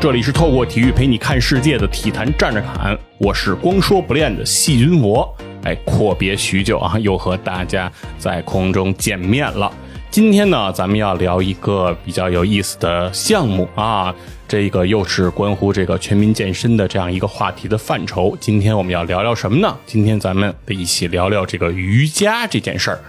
这里是透过体育陪你看世界的体坛站着侃，我是光说不练的细菌佛。哎，阔别许久啊，又和大家在空中见面了。今天呢，咱们要聊一个比较有意思的项目啊，这个又是关乎这个全民健身的这样一个话题的范畴。今天我们要聊聊什么呢？今天咱们一起聊聊这个瑜伽这件事儿。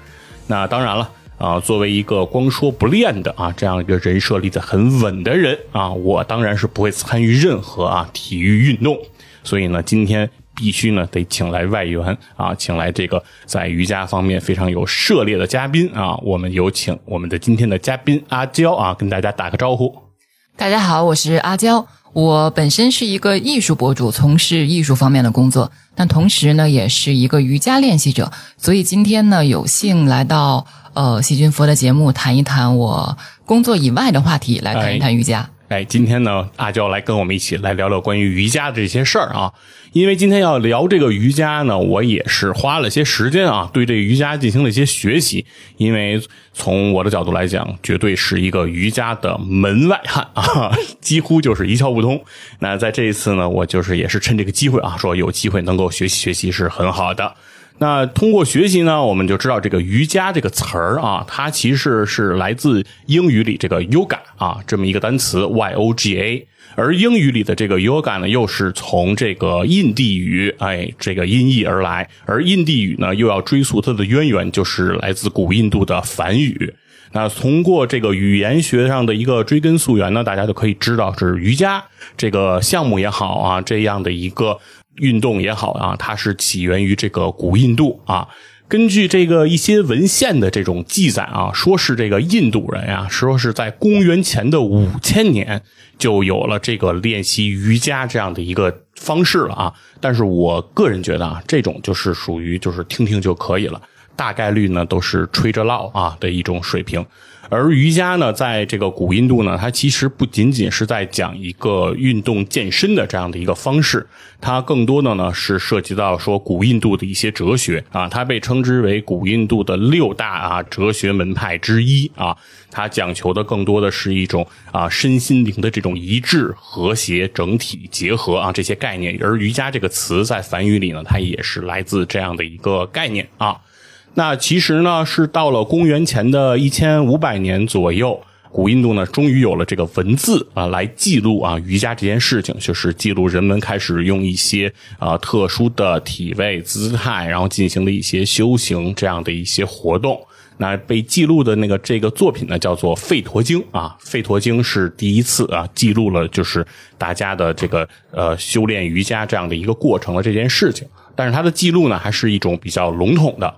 那当然了。啊，作为一个光说不练的啊，这样一个人设立得很稳的人啊，我当然是不会参与任何啊体育运动。所以呢，今天必须呢得请来外援啊，请来这个在瑜伽方面非常有涉猎的嘉宾啊。我们有请我们的今天的嘉宾阿娇啊，跟大家打个招呼。大家好，我是阿娇。我本身是一个艺术博主，从事艺术方面的工作，但同时呢，也是一个瑜伽练习者。所以今天呢，有幸来到。呃，细菌佛的节目谈一谈我工作以外的话题，来谈一谈瑜伽。哎，哎今天呢，阿娇来跟我们一起来聊聊关于瑜伽的这些事儿啊。因为今天要聊这个瑜伽呢，我也是花了些时间啊，对这瑜伽进行了一些学习。因为从我的角度来讲，绝对是一个瑜伽的门外汉啊，几乎就是一窍不通。那在这一次呢，我就是也是趁这个机会啊，说有机会能够学习学习是很好的。那通过学习呢，我们就知道这个瑜伽这个词儿啊，它其实是来自英语里这个 yoga 啊这么一个单词 y o g a，而英语里的这个 yoga 呢，又是从这个印地语哎这个音译而来，而印地语呢又要追溯它的渊源，就是来自古印度的梵语。那通过这个语言学上的一个追根溯源呢，大家就可以知道是瑜伽这个项目也好啊，这样的一个。运动也好啊，它是起源于这个古印度啊。根据这个一些文献的这种记载啊，说是这个印度人呀，说是在公元前的五千年就有了这个练习瑜伽这样的一个方式了啊。但是我个人觉得啊，这种就是属于就是听听就可以了，大概率呢都是吹着唠啊的一种水平。而瑜伽呢，在这个古印度呢，它其实不仅仅是在讲一个运动健身的这样的一个方式，它更多的呢是涉及到说古印度的一些哲学啊，它被称之为古印度的六大啊哲学门派之一啊，它讲求的更多的是一种啊身心灵的这种一致、和谐、整体结合啊这些概念，而瑜伽这个词在梵语里呢，它也是来自这样的一个概念啊。那其实呢，是到了公元前的一千五百年左右，古印度呢，终于有了这个文字啊，来记录啊瑜伽这件事情，就是记录人们开始用一些啊特殊的体位姿态，然后进行了一些修行这样的一些活动。那被记录的那个这个作品呢，叫做《吠陀经》啊，《吠陀经》是第一次啊记录了就是大家的这个呃修炼瑜伽这样的一个过程的这件事情，但是它的记录呢，还是一种比较笼统的。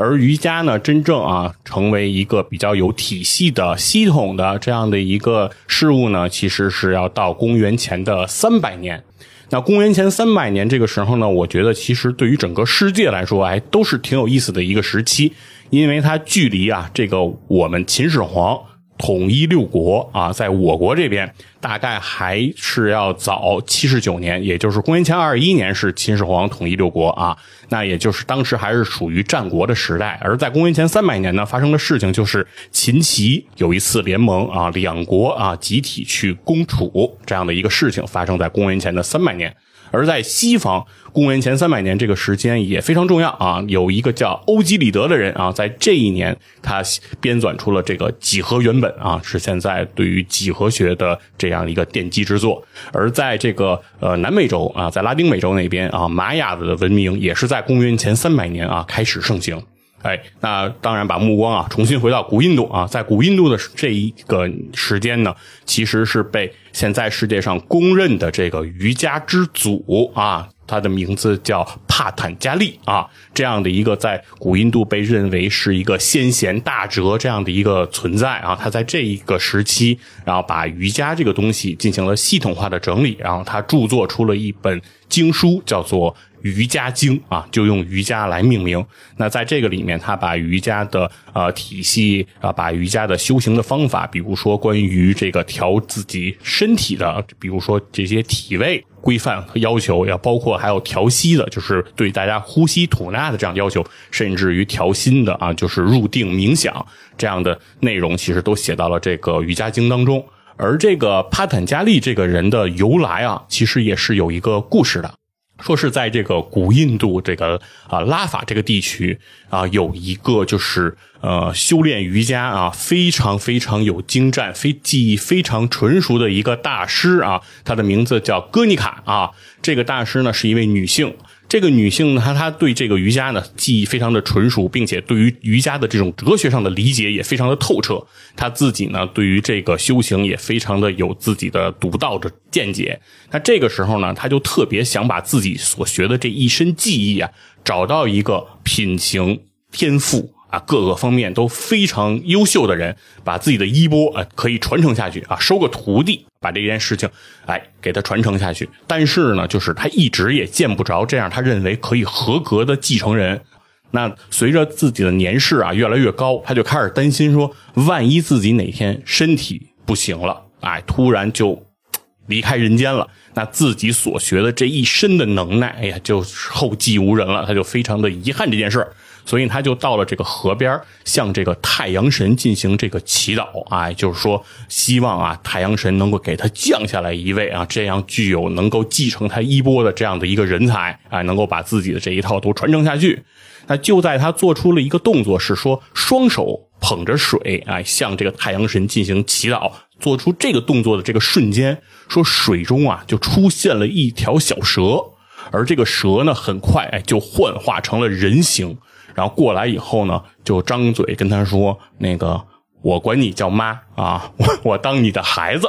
而瑜伽呢，真正啊成为一个比较有体系的、系统的这样的一个事物呢，其实是要到公元前的三百年。那公元前三百年这个时候呢，我觉得其实对于整个世界来说，哎，都是挺有意思的一个时期，因为它距离啊这个我们秦始皇。统一六国啊，在我国这边大概还是要早七十九年，也就是公元前二一年是秦始皇统一六国啊，那也就是当时还是属于战国的时代。而在公元前三百年呢，发生的事情就是秦齐有一次联盟啊，两国啊集体去攻楚这样的一个事情，发生在公元前的三百年。而在西方，公元前三百年这个时间也非常重要啊。有一个叫欧几里德的人啊，在这一年他编纂出了这个几何原本啊，是现在对于几何学的这样一个奠基之作。而在这个呃南美洲啊，在拉丁美洲那边啊，玛雅的文明也是在公元前三百年啊开始盛行。哎，那当然把目光啊重新回到古印度啊，在古印度的这一个时间呢，其实是被现在世界上公认的这个瑜伽之祖啊，他的名字叫帕坦加利啊，这样的一个在古印度被认为是一个先贤大哲这样的一个存在啊，他在这一个时期，然后把瑜伽这个东西进行了系统化的整理，然后他著作出了一本经书，叫做。瑜伽经啊，就用瑜伽来命名。那在这个里面，他把瑜伽的呃体系啊，把瑜伽的修行的方法，比如说关于这个调自己身体的，比如说这些体位规范和要求，要包括还有调息的，就是对大家呼吸吐纳的这样要求，甚至于调心的啊，就是入定冥想这样的内容，其实都写到了这个瑜伽经当中。而这个帕坦加利这个人的由来啊，其实也是有一个故事的。说是在这个古印度这个啊拉法这个地区啊，有一个就是呃修炼瑜伽啊非常非常有精湛、非技艺非常纯熟的一个大师啊，他的名字叫戈尼卡啊。这个大师呢是一位女性。这个女性呢，她她对这个瑜伽呢记忆非常的纯熟，并且对于瑜伽的这种哲学上的理解也非常的透彻。她自己呢，对于这个修行也非常的有自己的独到的见解。那这个时候呢，她就特别想把自己所学的这一身技艺啊，找到一个品行天赋。啊，各个方面都非常优秀的人，把自己的衣钵啊可以传承下去啊，收个徒弟，把这件事情哎给他传承下去。但是呢，就是他一直也见不着这样他认为可以合格的继承人。那随着自己的年事啊越来越高，他就开始担心说，万一自己哪天身体不行了，哎，突然就离开人间了，那自己所学的这一身的能耐，哎呀，就后继无人了。他就非常的遗憾这件事儿。所以他就到了这个河边，向这个太阳神进行这个祈祷啊，就是说希望啊太阳神能够给他降下来一位啊这样具有能够继承他衣钵的这样的一个人才啊，能够把自己的这一套都传承下去。那就在他做出了一个动作，是说双手捧着水啊，向这个太阳神进行祈祷，做出这个动作的这个瞬间，说水中啊就出现了一条小蛇，而这个蛇呢很快哎就幻化成了人形。然后过来以后呢，就张嘴跟他说：“那个，我管你叫妈啊，我我当你的孩子，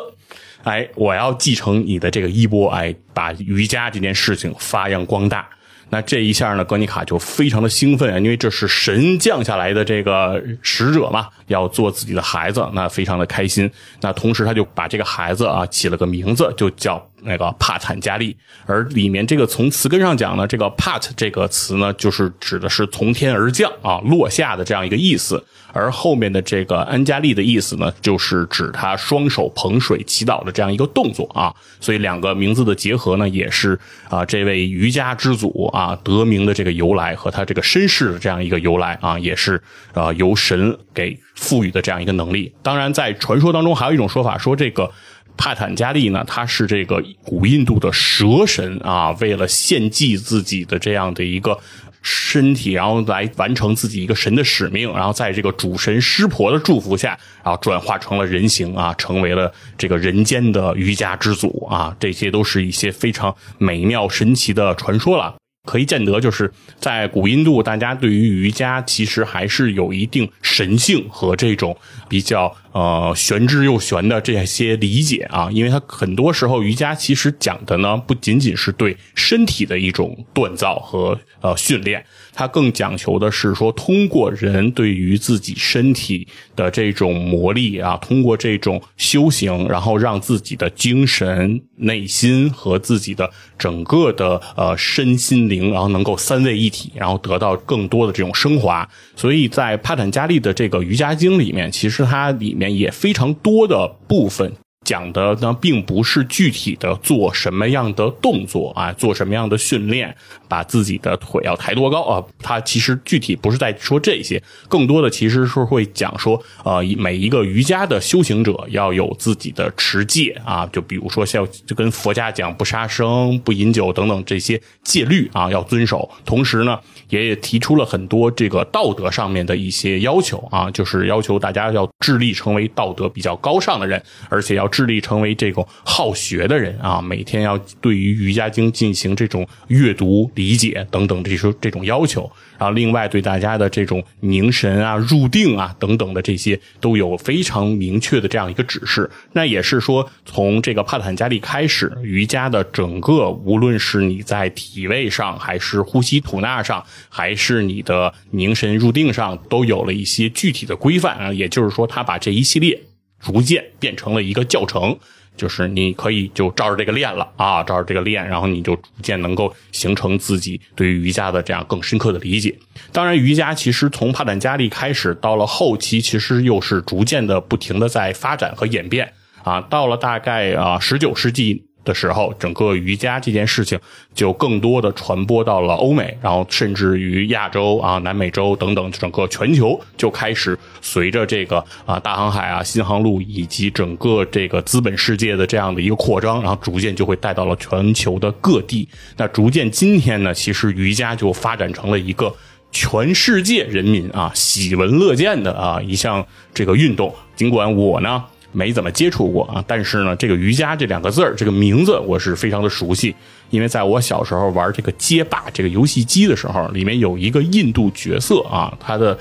哎，我要继承你的这个衣钵，哎，把瑜伽这件事情发扬光大。”那这一下呢，格尼卡就非常的兴奋啊，因为这是神降下来的这个使者嘛，要做自己的孩子，那非常的开心。那同时他就把这个孩子啊起了个名字，就叫那个帕坦加利。而里面这个从词根上讲呢，这个 pat 这个词呢，就是指的是从天而降啊，落下的这样一个意思。而后面的这个安加利的意思呢，就是指他双手捧水祈祷的这样一个动作啊，所以两个名字的结合呢，也是啊这位瑜伽之祖啊得名的这个由来和他这个身世的这样一个由来啊，也是啊由神给赋予的这样一个能力。当然，在传说当中还有一种说法，说这个帕坦加利呢，他是这个古印度的蛇神啊，为了献祭自己的这样的一个。身体，然后来完成自己一个神的使命，然后在这个主神湿婆的祝福下，然后转化成了人形啊，成为了这个人间的瑜伽之祖啊，这些都是一些非常美妙神奇的传说了。可以见得，就是在古印度，大家对于瑜伽其实还是有一定神性和这种比较呃玄之又玄的这些理解啊，因为它很多时候瑜伽其实讲的呢，不仅仅是对身体的一种锻造和呃训练。它更讲求的是说，通过人对于自己身体的这种磨砺啊，通过这种修行，然后让自己的精神、内心和自己的整个的呃身心灵，然后能够三位一体，然后得到更多的这种升华。所以在帕坦加利的这个瑜伽经里面，其实它里面也非常多的部分。讲的呢，并不是具体的做什么样的动作啊，做什么样的训练，把自己的腿要抬多高啊。他其实具体不是在说这些，更多的其实是会讲说，呃，每一个瑜伽的修行者要有自己的持戒啊，就比如说像就跟佛家讲不杀生、不饮酒等等这些戒律啊，要遵守。同时呢，也提出了很多这个道德上面的一些要求啊，就是要求大家要致力成为道德比较高尚的人，而且要。致力成为这种好学的人啊，每天要对于瑜伽经进行这种阅读、理解等等这些这种要求。然后，另外对大家的这种凝神啊、入定啊等等的这些都有非常明确的这样一个指示。那也是说，从这个帕坦加利开始，瑜伽的整个，无论是你在体位上，还是呼吸吐纳上，还是你的凝神入定上，都有了一些具体的规范啊。也就是说，他把这一系列。逐渐变成了一个教程，就是你可以就照着这个练了啊，照着这个练，然后你就逐渐能够形成自己对于瑜伽的这样更深刻的理解。当然，瑜伽其实从帕坦加利开始，到了后期，其实又是逐渐的不停的在发展和演变啊。到了大概啊十九世纪的时候，整个瑜伽这件事情就更多的传播到了欧美，然后甚至于亚洲啊、南美洲等等，整个全球就开始随着这个啊大航海啊、新航路以及整个这个资本世界的这样的一个扩张，然后逐渐就会带到了全球的各地。那逐渐今天呢，其实瑜伽就发展成了一个。全世界人民啊喜闻乐见的啊一项这个运动，尽管我呢没怎么接触过啊，但是呢这个瑜伽这两个字儿这个名字我是非常的熟悉，因为在我小时候玩这个街霸这个游戏机的时候，里面有一个印度角色啊，他的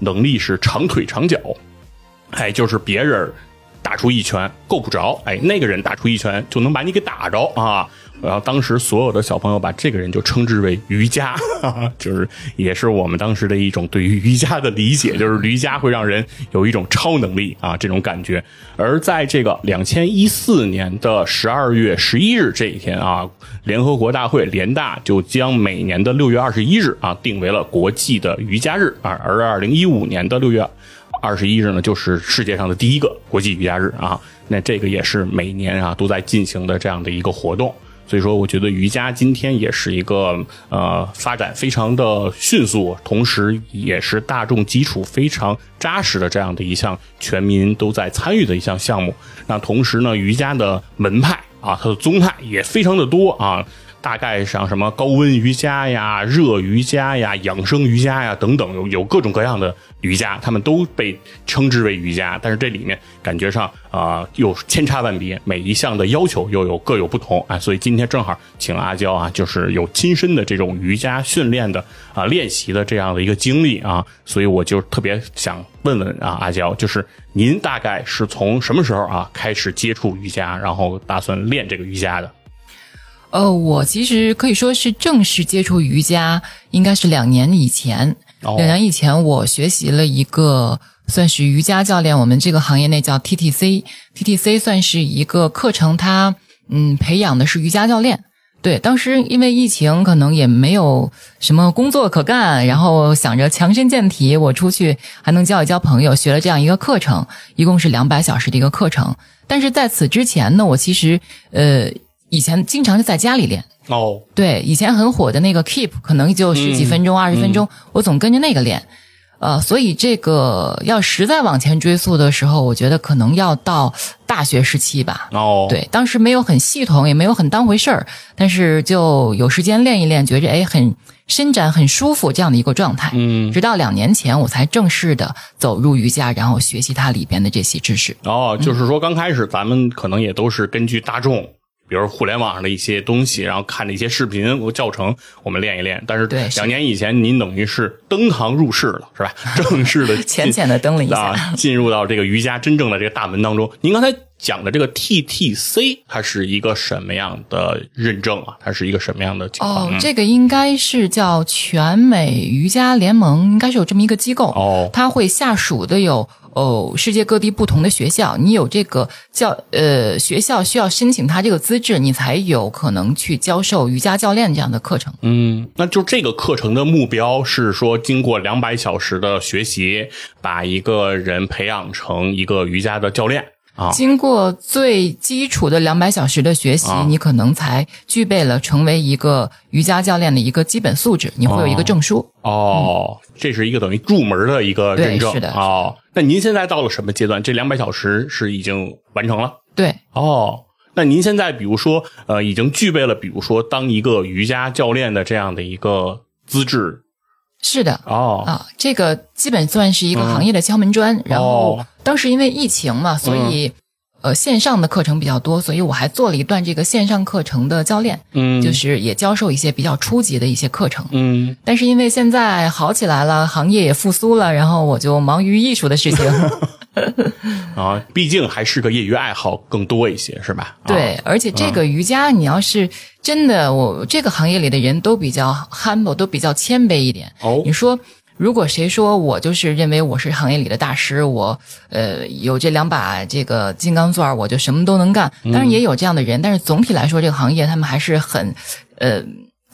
能力是长腿长脚，哎，就是别人打出一拳够不着，哎，那个人打出一拳就能把你给打着啊。然后当时所有的小朋友把这个人就称之为瑜伽，就是也是我们当时的一种对于瑜伽的理解，就是瑜伽会让人有一种超能力啊这种感觉。而在这个两千一四年的十二月十一日这一天啊，联合国大会联大就将每年的六月二十一日啊定为了国际的瑜伽日啊，而二零一五年的六月二十一日呢，就是世界上的第一个国际瑜伽日啊。那这个也是每年啊都在进行的这样的一个活动。所以说，我觉得瑜伽今天也是一个呃发展非常的迅速，同时也是大众基础非常扎实的这样的一项全民都在参与的一项项目。那同时呢，瑜伽的门派啊，它的宗派也非常的多啊。大概像什么高温瑜伽呀、热瑜伽呀、养生瑜伽呀等等，有有各种各样的瑜伽，他们都被称之为瑜伽。但是这里面感觉上啊，又千差万别，每一项的要求又有各有不同啊。所以今天正好请阿娇啊，就是有亲身的这种瑜伽训练的啊练习的这样的一个经历啊，所以我就特别想问问啊，阿娇，就是您大概是从什么时候啊开始接触瑜伽，然后打算练这个瑜伽的？呃，我其实可以说是正式接触瑜伽，应该是两年以前。两年以前，我学习了一个算是瑜伽教练，我们这个行业内叫 TTC，TTC 算是一个课程，它嗯培养的是瑜伽教练。对，当时因为疫情，可能也没有什么工作可干，然后想着强身健体，我出去还能交一交朋友，学了这样一个课程，一共是两百小时的一个课程。但是在此之前呢，我其实呃。以前经常是在家里练哦，对，以前很火的那个 Keep，可能就十几分钟、二十分钟，我总跟着那个练，呃，所以这个要实在往前追溯的时候，我觉得可能要到大学时期吧。哦，对，当时没有很系统，也没有很当回事儿，但是就有时间练一练，觉着哎很伸展、很舒服这样的一个状态。嗯，直到两年前我才正式的走入瑜伽，然后学习它里边的这些知识。哦，就是说刚开始咱们可能也都是根据大众。比如互联网上的一些东西，然后看的一些视频和教程，我们练一练。但是两年以前，您等于是登堂入室了，是吧？正式的浅浅的登了一下，进入到这个瑜伽真正的这个大门当中。您刚才讲的这个 TTC，它是一个什么样的认证啊？它是一个什么样的情况？哦，这个应该是叫全美瑜伽联盟，应该是有这么一个机构哦，它会下属的有。哦，世界各地不同的学校，你有这个教呃学校需要申请它这个资质，你才有可能去教授瑜伽教练这样的课程。嗯，那就这个课程的目标是说，经过两百小时的学习，把一个人培养成一个瑜伽的教练。啊，经过最基础的两百小时的学习，你可能才具备了成为一个瑜伽教练的一个基本素质。你会有一个证书。哦，这是一个等于入门的一个认证。是的。哦，那您现在到了什么阶段？这两百小时是已经完成了？对。哦，那您现在比如说，呃，已经具备了，比如说当一个瑜伽教练的这样的一个资质。是的。哦。啊，这个基本算是一个行业的敲门砖。然后。当时因为疫情嘛，所以呃线上的课程比较多，所以我还做了一段这个线上课程的教练，嗯，就是也教授一些比较初级的一些课程，嗯。但是因为现在好起来了，行业也复苏了，然后我就忙于艺术的事情。啊，毕竟还是个业余爱好更多一些，是吧？对，而且这个瑜伽，你要是真的，我这个行业里的人都比较 humble，都比较谦卑一点。哦，你说。如果谁说我就是认为我是行业里的大师，我呃有这两把这个金刚钻，我就什么都能干。当然也有这样的人，但是总体来说，这个行业他们还是很呃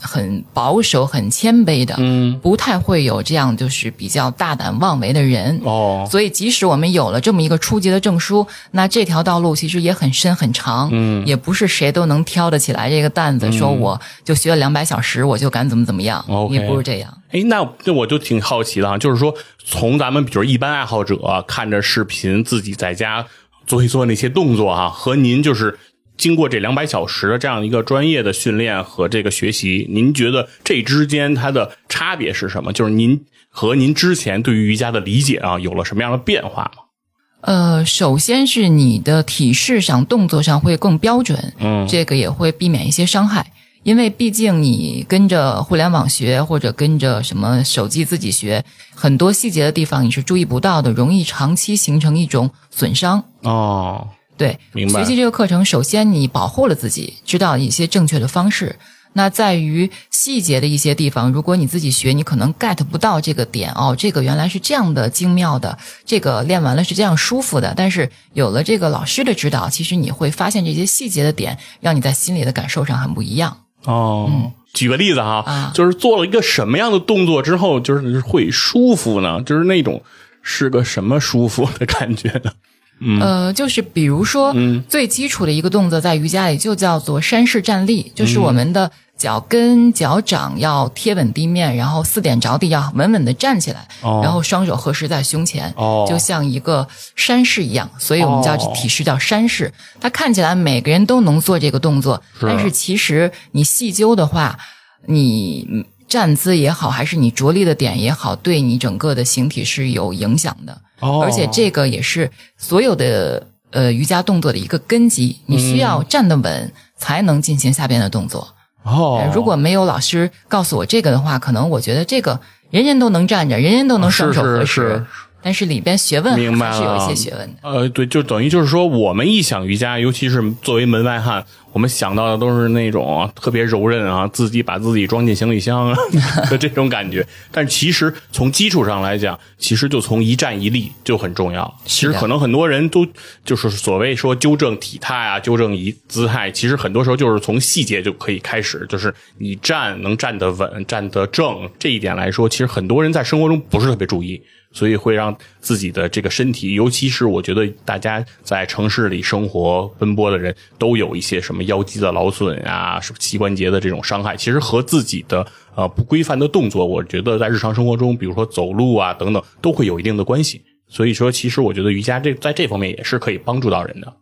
很保守、很谦卑的，嗯，不太会有这样就是比较大胆妄为的人。哦，所以，即使我们有了这么一个初级的证书，那这条道路其实也很深很长，嗯，也不是谁都能挑得起来这个担子，说我就学了两百小时，我就敢怎么怎么样也不是这样。哎，那那我就挺好奇的啊，就是说，从咱们比如一般爱好者看着视频，自己在家做一做那些动作啊，和您就是经过这两百小时的这样一个专业的训练和这个学习，您觉得这之间它的差别是什么？就是您和您之前对于瑜伽的理解啊，有了什么样的变化吗？呃，首先是你的体式上、动作上会更标准，嗯这个也会避免一些伤害。因为毕竟你跟着互联网学，或者跟着什么手机自己学，很多细节的地方你是注意不到的，容易长期形成一种损伤。哦，对，明白学习这个课程，首先你保护了自己，知道一些正确的方式。那在于细节的一些地方，如果你自己学，你可能 get 不到这个点哦，这个原来是这样的精妙的，这个练完了是这样舒服的。但是有了这个老师的指导，其实你会发现这些细节的点，让你在心里的感受上很不一样。哦，举个例子哈，啊就是做了一个什么样的动作之后，就是会舒服呢？就是那种是个什么舒服的感觉呢？呃，就是比如说，嗯。最基础的一个动作在瑜伽里就叫做山式站立，就是嗯我们的脚跟、脚掌要贴稳地面，然后四点着地，要稳稳的站起来，哦。然后双手合十在胸前，哦。就像一个山式一样，所以我们叫这哦体式叫山式。它看起来每个人都能做这个动作，是。但是其实你细究的话，你嗯站姿也好，还是你着力的点也好，对你整个的形体是有影响的。哦。而且这个也是所有的呃瑜伽动作的一个根基，你需要站得稳，才能进行下边的动作。哦。呃，如果没有老师告诉我这个的话，可能我觉得这个人人都能站着，人人都能双手合十，是是是。但是里边学问还是有一些学问的。呃，对，就等于就是说，我们一想瑜伽，尤其是作为门外汉，我们想到的都是那种特别柔韧啊，自己把自己装进行李箱啊 的这种感觉。但其实从基础上来讲，其实就从一站一立就很重要。其实可能很多人都就是所谓说纠正体态啊，纠正仪姿态，其实很多时候就是从细节就可以开始，就是你站能站得稳、站得正这一点来说，其实很多人在生活中不是特别注意。所以会让自己的这个身体，尤其是我觉得大家在城市里生活奔波的人，都有一些什么腰肌的劳损啊，什么膝关节的这种伤害，其实和自己的呃不规范的动作，我觉得在日常生活中，比如说走路啊等等，都会有一定的关系。所以说，其实我觉得瑜伽这在这方面也是可以帮助到人的。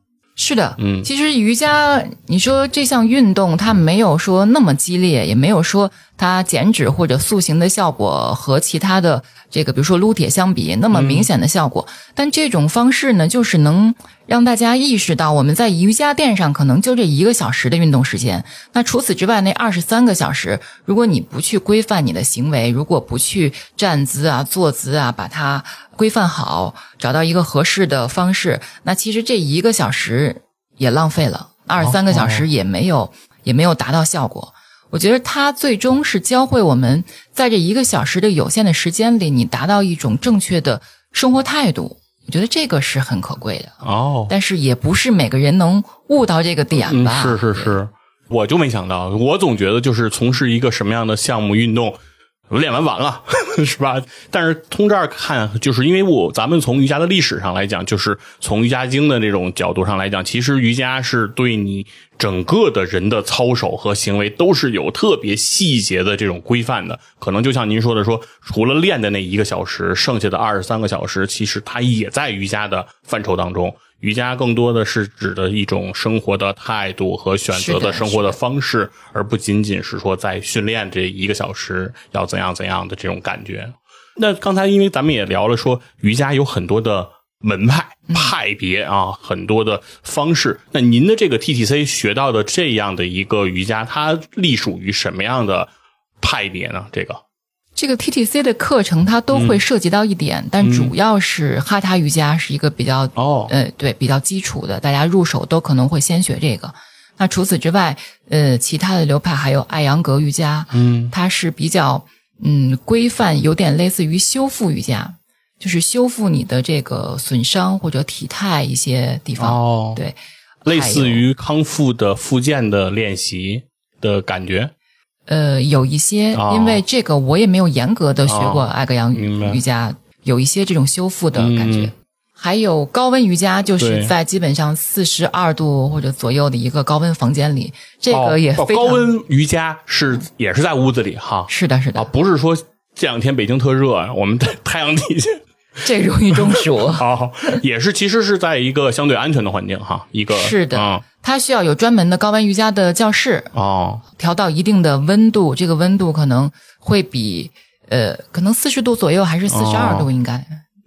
是的，嗯其实瑜伽，你说这项运动，它没有说那么激烈，也没有说它减脂或者塑形的效果和其他的这个，比如说撸铁相比那么明显的效果。但这种方式呢，就是能让大家意识到，我们在瑜伽垫上可能就这一个小时的运动时间。那除此之外，那二十三个小时，如果你不去规范你的行为，如果不去站姿啊、坐姿啊，把它规范好，找到一个合适的方式，那其实这一个小时也浪费了，二十三个小时也没有、也没有达到效果。我觉得它最终是教会我们，在这一个小时的有限的时间里，你达到一种正确的生活态度。我觉得这个是很可贵的，哦，但是也不是每个人能悟到这个点嗯，吧？是是是，我就没想到，我总觉得就是从事一个什么样的项目运动，练完完了，是吧？但是从这儿看，就是因为我咱们从瑜伽的历史上来讲，就是从瑜伽经的这种角度上来讲，其实瑜伽是对你整个的人的操守和行为都是有特别细节的这种规范的。可能就像您说的说，除了练的那一个小时，剩下的二十三个小时，其实它也在瑜伽的范畴当中。瑜伽更多的是指的一种生活的态度和选择的生活的方式，而不仅仅是说在训练这一个小时要怎样怎样的这种感觉。那刚才因为咱们也聊了说，瑜伽有很多的门派派别啊，很多的方式。那您的这个 TTC 学到的这样的一个瑜伽，它隶属于什么样的派别呢？这个这个 TTC 的课程它都会涉及到一点，但主要是哈他瑜伽是一个比较哦呃对比较基础的，大家入手都可能会先学这个。那除此之外，呃，其他的流派还有艾扬格瑜伽，嗯，它是比较嗯规范，有点类似于修复瑜伽，就是修复你的这个损伤或者体态一些地方。哦对，类似于康复的复健的练习的感觉。呃，有一些，哦。因为这个我也没有严格的学过哦。艾格扬瑜伽，有一些这种修复的感觉。嗯。还有高温瑜伽，就是在基本上四十二度或者左右的一个高温房间里，这个也哦非常、高温瑜伽是也是在屋子里哈。是的，是的，啊，不是说这两天北京特热，我们在太阳底下。这容易中暑。好，也是，其实是在一个相对安全的环境哈，一个是的嗯它需要有专门的高温瑜伽的教室，哦调到一定的温度，这个温度可能会比呃，可能四十度左右还是四十二哦度应该。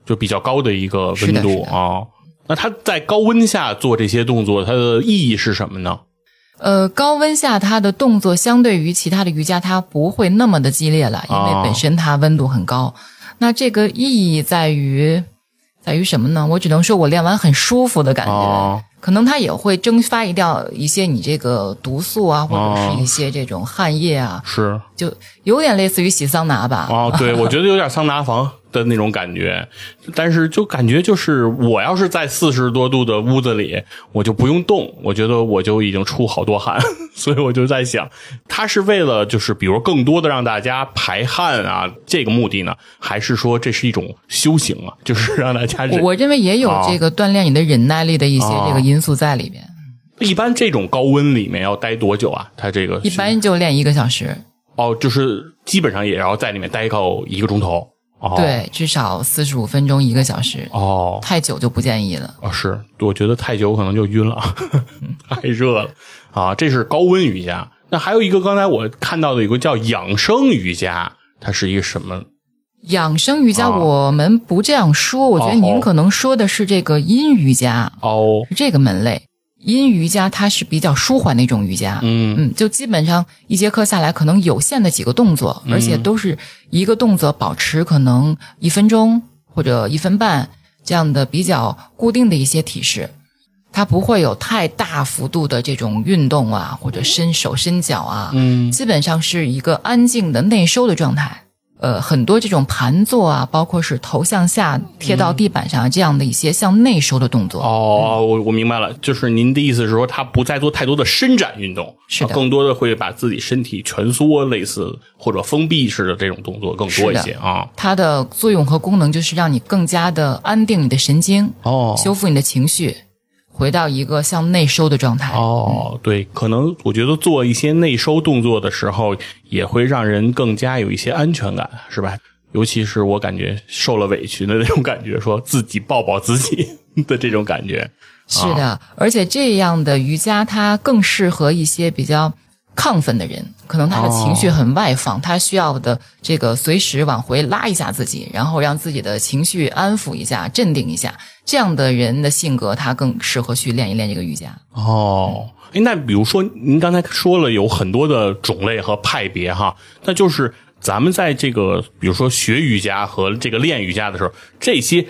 就比较高的一个温度啊。那它在高温下做这些动作，它的意义是什么呢？呃，高温下它的动作相对于其他的瑜伽，它不会那么的激烈了，因哦为本身它温度很高。那这个意义在于，在于什么呢？我只能说我练完很舒服的感觉。哦可能它也会蒸发一掉一些你这个毒素啊，或者哦是一些这种汗液啊，是就有点类似于洗桑拿吧。哦，对，我觉得有点桑拿房的那种感觉，但是就感觉就是我要是在四十多度的屋子里，我就不用动，我觉得我就已经出好多汗，所以我就在想，他是为了就是比如更多的让大家排汗啊这个目的呢，还是说这是一种修行啊，就是让大家我我认为也有哦这个锻炼你的忍耐力的一些哦这个因素在里边。一般这种高温里面要待多久啊？它这个一般就练一个小时，哦，就是基本上也要在里面待够一个钟头。哦，对，至少四十五分钟一个小时，哦，太久就不建议了。哦，是，我觉得太久可能就晕了，太热了啊。这是高温瑜伽。那还有一个，刚才我看到的有个叫养生瑜伽，它是一个什么？养生瑜伽哦我们不这样说，我觉得哦您可能说的是这个阴瑜伽，哦，是这个门类。阴瑜伽它是比较舒缓的一种瑜伽，嗯。嗯，就基本上一节课下来，可能有限的几个动作，而且都是一个动作保持可能一分钟或者一分半这样的比较固定的一些体式，它不会有太大幅度的这种运动啊，或者伸手伸脚啊，嗯。基本上是一个安静的内收的状态。呃，很多这种盘坐啊，包括是头向下贴到地板上、这样的一些向内收的动作。哦，我我明白了，就是您的意思是说，他不再做太多的伸展运动，是更多的会把自己身体蜷缩，类似或者封闭式的这种动作更多一些啊。它的作用和功能就是让你更加的安定你的神经，哦修复你的情绪，回到一个向内收的状态。哦，对，可能我觉得做一些内收动作的时候，也会让人更加有一些安全感，是吧？尤其是我感觉受了委屈的那种感觉，说自己抱抱自己的这种感觉。是的，而且这样的瑜伽它更适合一些比较亢奋的人，可能他的情绪很外放，他需要的这个随时往回拉一下自己，然后让自己的情绪安抚一下、镇定一下。这样的人的性格，他更适合去练一练这个瑜伽。哦，哎，那比如说您刚才说了有很多的种类和派别哈，那就是咱们在这个比如说学瑜伽和这个练瑜伽的时候，这些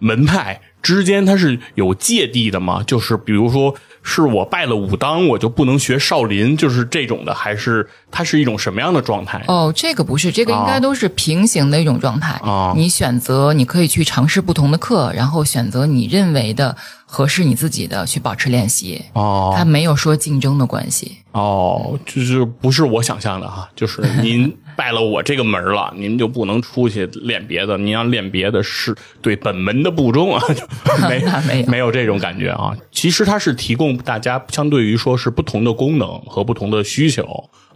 门派之间它是有芥蒂的吗？就是比如说，是我拜了武当，我就不能学少林，就是这种的，还是它是一种什么样的状态？哦，这个不是，这个应该都是平行的一种状态。哦你选择，你可以去尝试不同的课，然后选择你认为的合适你自己的去保持练习。哦它没有说竞争的关系。哦，就是不是我想象的哈，就是您拜了我这个门了，您就不能出去练别的，您要练别的是对本门的不忠啊，就 没没有没有这种感觉啊。其实它是提供大家相对于说是不同的功能和不同的需求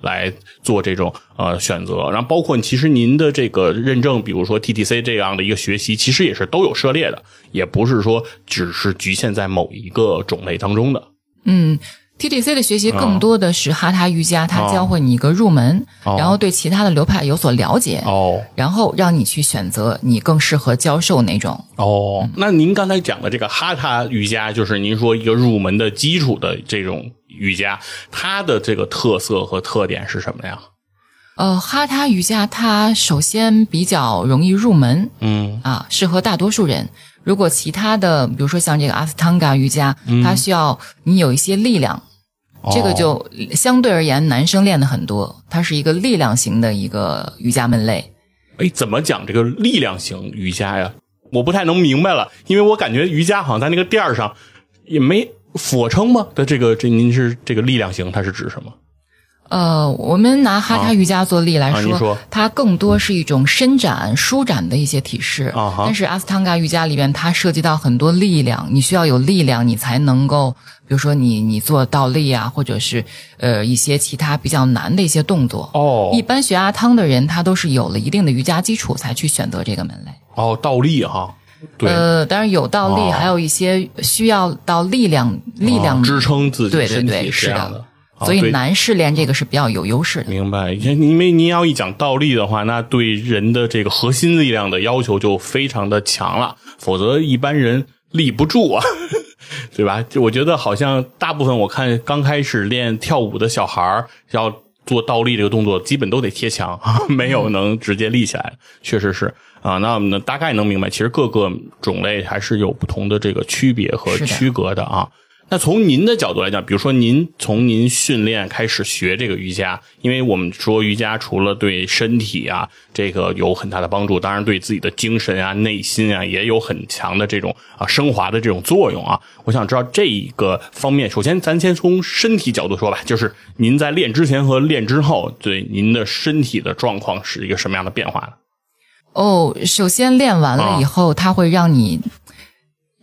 来做这种呃选择，然后包括其实您的这个认证，比如说 TTC 这样的一个学习，其实也是都有涉猎的，也不是说只是局限在某一个种类当中的。嗯，TTC 的学习更多的是哈他瑜伽，它教会你一个入门，哦然后对其他的流派有所了解，哦。然后让你去选择你更适合教授哪种。哦，那您刚才讲的这个哈他瑜伽，就是您说一个入门的基础的这种瑜伽，它的这个特色和特点是什么呀？呃，哈他瑜伽它首先比较容易入门嗯，啊，适合大多数人。如果其他的，比如说像这个阿斯汤嘎瑜伽，它需要你有一些力量，这个就相对而言男生练的很多，它是一个力量型的一个瑜伽门类。哎，怎么讲这个力量型瑜伽呀？我不太能明白了，因为我感觉瑜伽好像在那个垫儿上也没俯卧撑吗？的这个这您是这个力量型，它是指什么？呃，我们拿哈他瑜伽做例来说，啊您说它更多是一种伸展、舒展的一些体式。但是阿斯汤嘎瑜伽里边，它涉及到很多力量，你需要有力量，你才能够，比如说你你做倒立啊，或者是呃一些其他比较难的一些动作。哦一般学阿汤的人，他都是有了一定的瑜伽基础才去选择这个门类。哦，倒立哈，对，呃，当然有倒立，哦还有一些需要到力量、力量哦支撑自己对对身体对，是这样的。啊所以男士练这个是比较有优势的。明白，因为您要一讲倒立的话，那对人的这个核心力量的要求就非常的强了，否则一般人立不住啊，对吧？就我觉得好像大部分我看刚开始练跳舞的小孩儿要做倒立这个动作，基本都得贴墙，没有能直接立起来，确实是啊。那我们大概能明白，其实各个种类还是有不同的这个区别和区隔的啊。那从您的角度来讲，比如说您从您训练开始学这个瑜伽，因为我们说瑜伽除了对身体啊这个有很大的帮助，当然对自己的精神啊、内心啊也有很强的这种啊升华的这种作用啊。我想知道这一个方面，首先咱先从身体角度说吧，就是您在练之前和练之后，对您的身体的状况是一个什么样的变化呢？哦，首先练完了以后，它会让你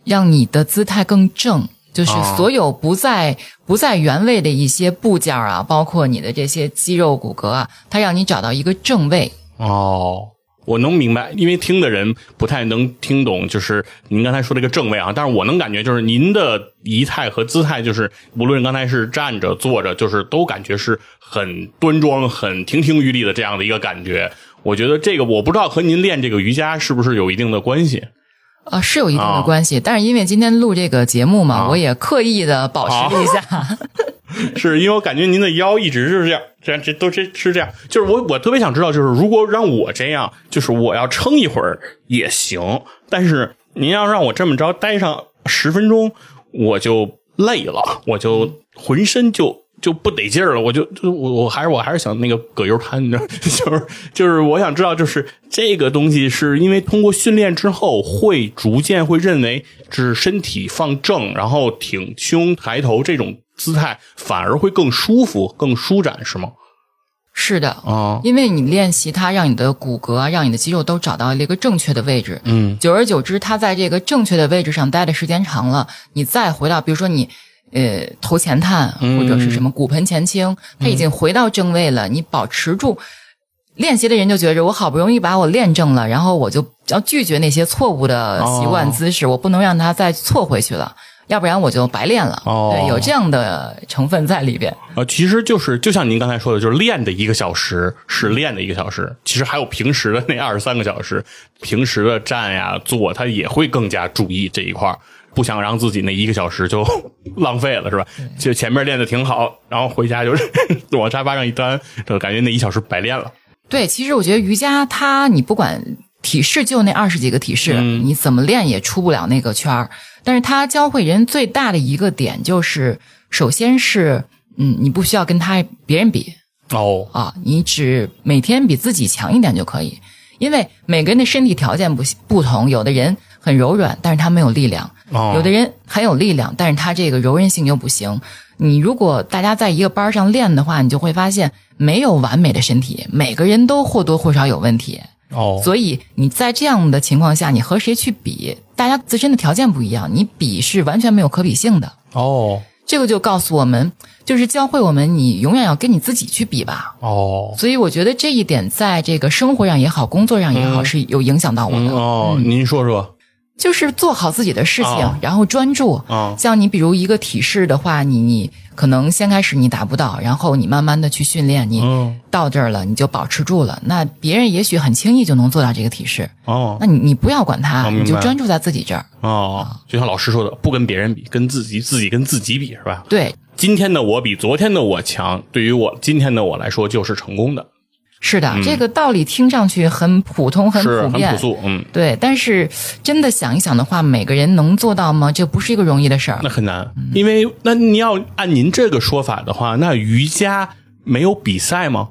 让你的姿态更正，就是啊所有不在不在原位的一些部件啊，包括你的这些肌肉骨骼啊，它让你找到一个正位。哦，我能明白，因为听的人不太能听懂，就是您刚才说这个正位啊，但是我能感觉就是您的仪态和姿态，就是无论刚才是站着、坐着，就是都感觉是很端庄、很亭亭玉立的这样的一个感觉。我觉得这个我不知道和您练这个瑜伽是不是有一定的关系。呃，是有一定啊的关系，但是因为今天录这个节目嘛，啊我也刻意的保持了一下。是因为我感觉您的腰一直是这样，这样这都这是这样。就是我我特别想知道，就是如果让我这样，就是我要撑一会儿也行，但是您要让我这么着待上十分钟，我就累了，我就浑身就。就不得劲儿了，我就就我我还是我还是想那个葛优瘫，你知道，就是就是我想知道，就是这个东西是因为通过训练之后，会逐渐会认为是身体放正，然后挺胸抬头这种姿态反而会更舒服、更舒展，是吗？是的，啊，因为你练习它，让你的骨骼啊，让你的肌肉都找到了一个正确的位置。嗯，久而久之，它在这个正确的位置上待的时间长了，你再回到，比如说你。呃，头前探嗯或者是什么骨盆前倾，他已经回到正位了。你保持住，练习的人就觉着我好不容易把我练正了，然后我就要拒绝那些错误的习惯哦姿势，我不能让它再错回去了，要不然我就白练了。哦对，有这样的成分在里边。啊，其实就是就像您刚才说的，就是练的一个小时是练的一个小时，其实还有平时的那二十三个小时，平时的站呀坐，他也会更加注意这一块儿不想让自己那一个小时就 浪费了，是吧？就前面练的挺好，然后回家就是 往沙发上一端，就感觉那一小时白练了。对，其实我觉得瑜伽它，你不管体式就那二十几个体式，嗯你怎么练也出不了那个圈儿。但是它教会人最大的一个点就是，首先是，嗯，你不需要跟他别人比哦，啊，你只每天比自己强一点就可以。因为每个人的身体条件不不同，有的人很柔软，但是他没有力量；哦有的人很有力量，但是他这个柔韧性又不行。你如果大家在一个班上练的话，你就会发现没有完美的身体，每个人都或多或少有问题。哦，所以你在这样的情况下，你和谁去比？大家自身的条件不一样，你比是完全没有可比性的。哦，这个就告诉我们，就是教会我们，你永远要跟你自己去比吧。哦，所以我觉得这一点在这个生活上也好，工作上也好，是有影响到我嗯的。哦，您说说就是做好自己的事情，啊然后专注。啊像你比如一个体式的话，你你可能先开始你达不到，然后你慢慢的去训练，你嗯到这儿了，你就保持住了。那别人也许很轻易就能做到这个体式，哦。那你你不要管他，哦你就专注在自己这儿。哦，就像老师说的，不跟别人比，跟自己自己跟自己比，是吧？对，今天的我比昨天的我强，对于我今天的我来说就是成功的，是的，这个道理听上去很普通、很普遍，很朴素，嗯，对。但是真的想一想的话，每个人能做到吗？这不是一个容易的事儿那。很难，因为那你要按您这个说法的话，那瑜伽没有比赛吗？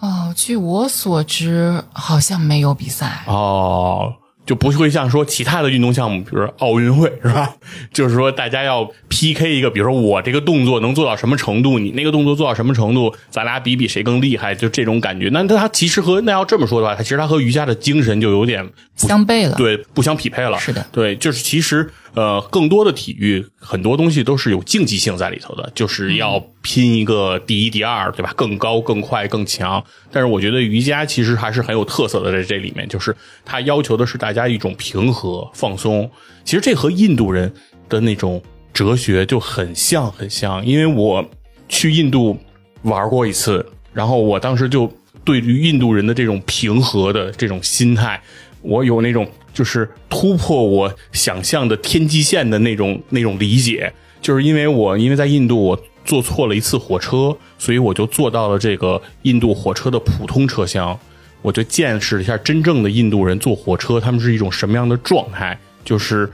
哦，据我所知，好像没有比赛。哦，就不会像说其他的运动项目，比如说奥运会是吧？就是说大家要 PK 一个，比如说我这个动作能做到什么程度，你那个动作做到什么程度，咱俩比比谁更厉害，就这种感觉。那它其实和那要这么说的话，它其实它和瑜伽的精神就有点相悖了，对，不相匹配了。是的，对，就是其实呃，更多的体育很多东西都是有竞技性在里头的，就是要拼一个第一、第二，对吧？更高、更快、更强。但是我觉得瑜伽其实还是很有特色的，在这里面，就是它要求的是大家一种平和、放松。其实这和印度人的那种哲学就很像，很像。因为我去印度玩过一次，然后我当时就对于印度人的这种平和的这种心态，我有那种就是突破我想象的天际线的那种那种理解。就是因为我因为在印度我坐错了一次火车，所以我就坐到了这个印度火车的普通车厢。我就见识了一下真正的印度人坐火车，他们是一种什么样的状态。就是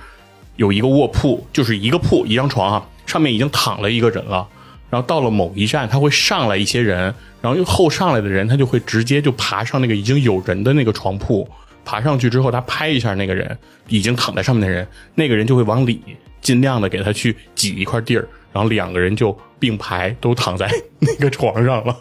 有一个卧铺，就是一个铺一张床啊，上面已经躺了一个人了。然后到了某一站，他会上来一些人，然后又后上来的人，他就会直接就爬上那个已经有人的那个床铺。爬上去之后，他拍一下那个人已经躺在上面的人，那个人就会往里尽量的给他去挤一块地儿，然后两个人就并排都躺在 那个床上了。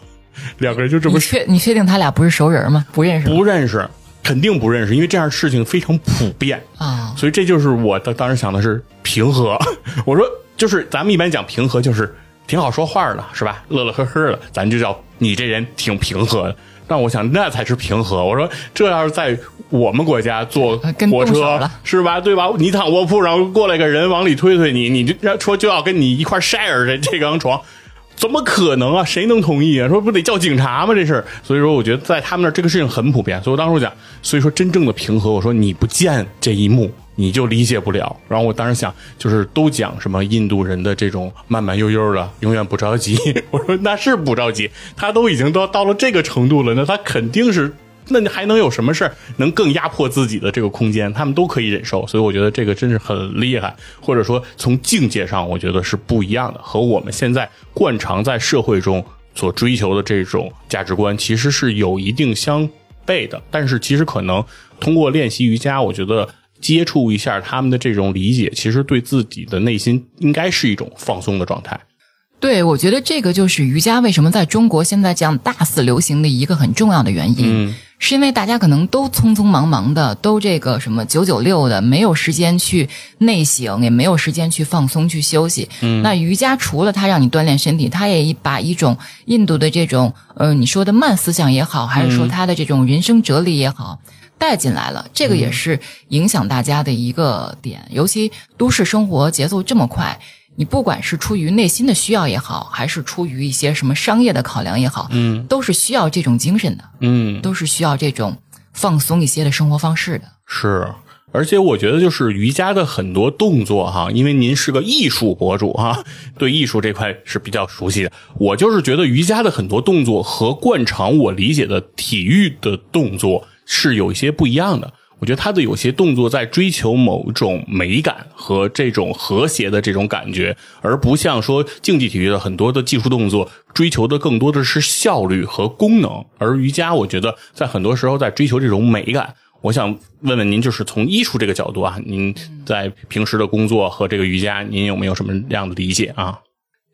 两个人就这么你确你确定他俩不是熟人吗？不认识不认识，肯定不认识，因为这样事情非常普遍。啊？所以这就是我当当时想的是平和。我说就是咱们一般讲平和，就是挺好说话的，是吧？乐乐呵呵的，咱就叫你这人挺平和的。但我想那才是平和。我说这要是在我们国家坐火车是吧？对吧？你躺卧铺上过来个人往里推推你，你就说就要跟你一块 share 这这张床。怎么可能啊？谁能同意啊？说不得叫警察吗？这事儿，所以说我觉得在他们那儿这个事情很普遍。所以我当时我讲，所以说真正的平和，我说你不见这一幕，你就理解不了。然后我当时想，就是都讲什么印度人的这种慢慢悠悠的，永远不着急。我说那是不着急，他都已经到到了这个程度了，那他肯定是。那你还能有什么事儿能更压迫自己的这个空间？他们都可以忍受，所以我觉得这个真是很厉害，或者说从境界上，我觉得是不一样的，和我们现在惯常在社会中所追求的这种价值观其实是有一定相悖的。但是其实可能通过练习瑜伽，我觉得接触一下他们的这种理解，其实对自己的内心应该是一种放松的状态。对，我觉得这个就是瑜伽为什么在中国现在这样大肆流行的一个很重要的原因，嗯是因为大家可能都匆匆忙忙的，都这个什么九九六的，没有时间去内省，也没有时间去放松、去休息。嗯，那瑜伽除了它让你锻炼身体，它也把一种印度的这种呃你说的慢思想也好，还是说它的这种人生哲理也好。带进来了，这个也是影响大家的一个点。尤其都市生活节奏这么快，你不管是出于内心的需要也好，还是出于一些什么商业的考量也好，嗯都是需要这种精神的，嗯，都是需要这种放松一些的生活方式的。是，而且我觉得就是瑜伽的很多动作哈，因为您是个艺术博主哈，对艺术这块是比较熟悉的。我就是觉得瑜伽的很多动作和惯常我理解的体育的动作是有一些不一样的。我觉得他的有些动作在追求某种美感和这种和谐的这种感觉，而不像说竞技体育的很多的技术动作追求的更多的是效率和功能，而瑜伽我觉得在很多时候在追求这种美感。我想问问您，就是从艺术这个角度啊，您在平时的工作和这个瑜伽，您有没有什么样的理解啊？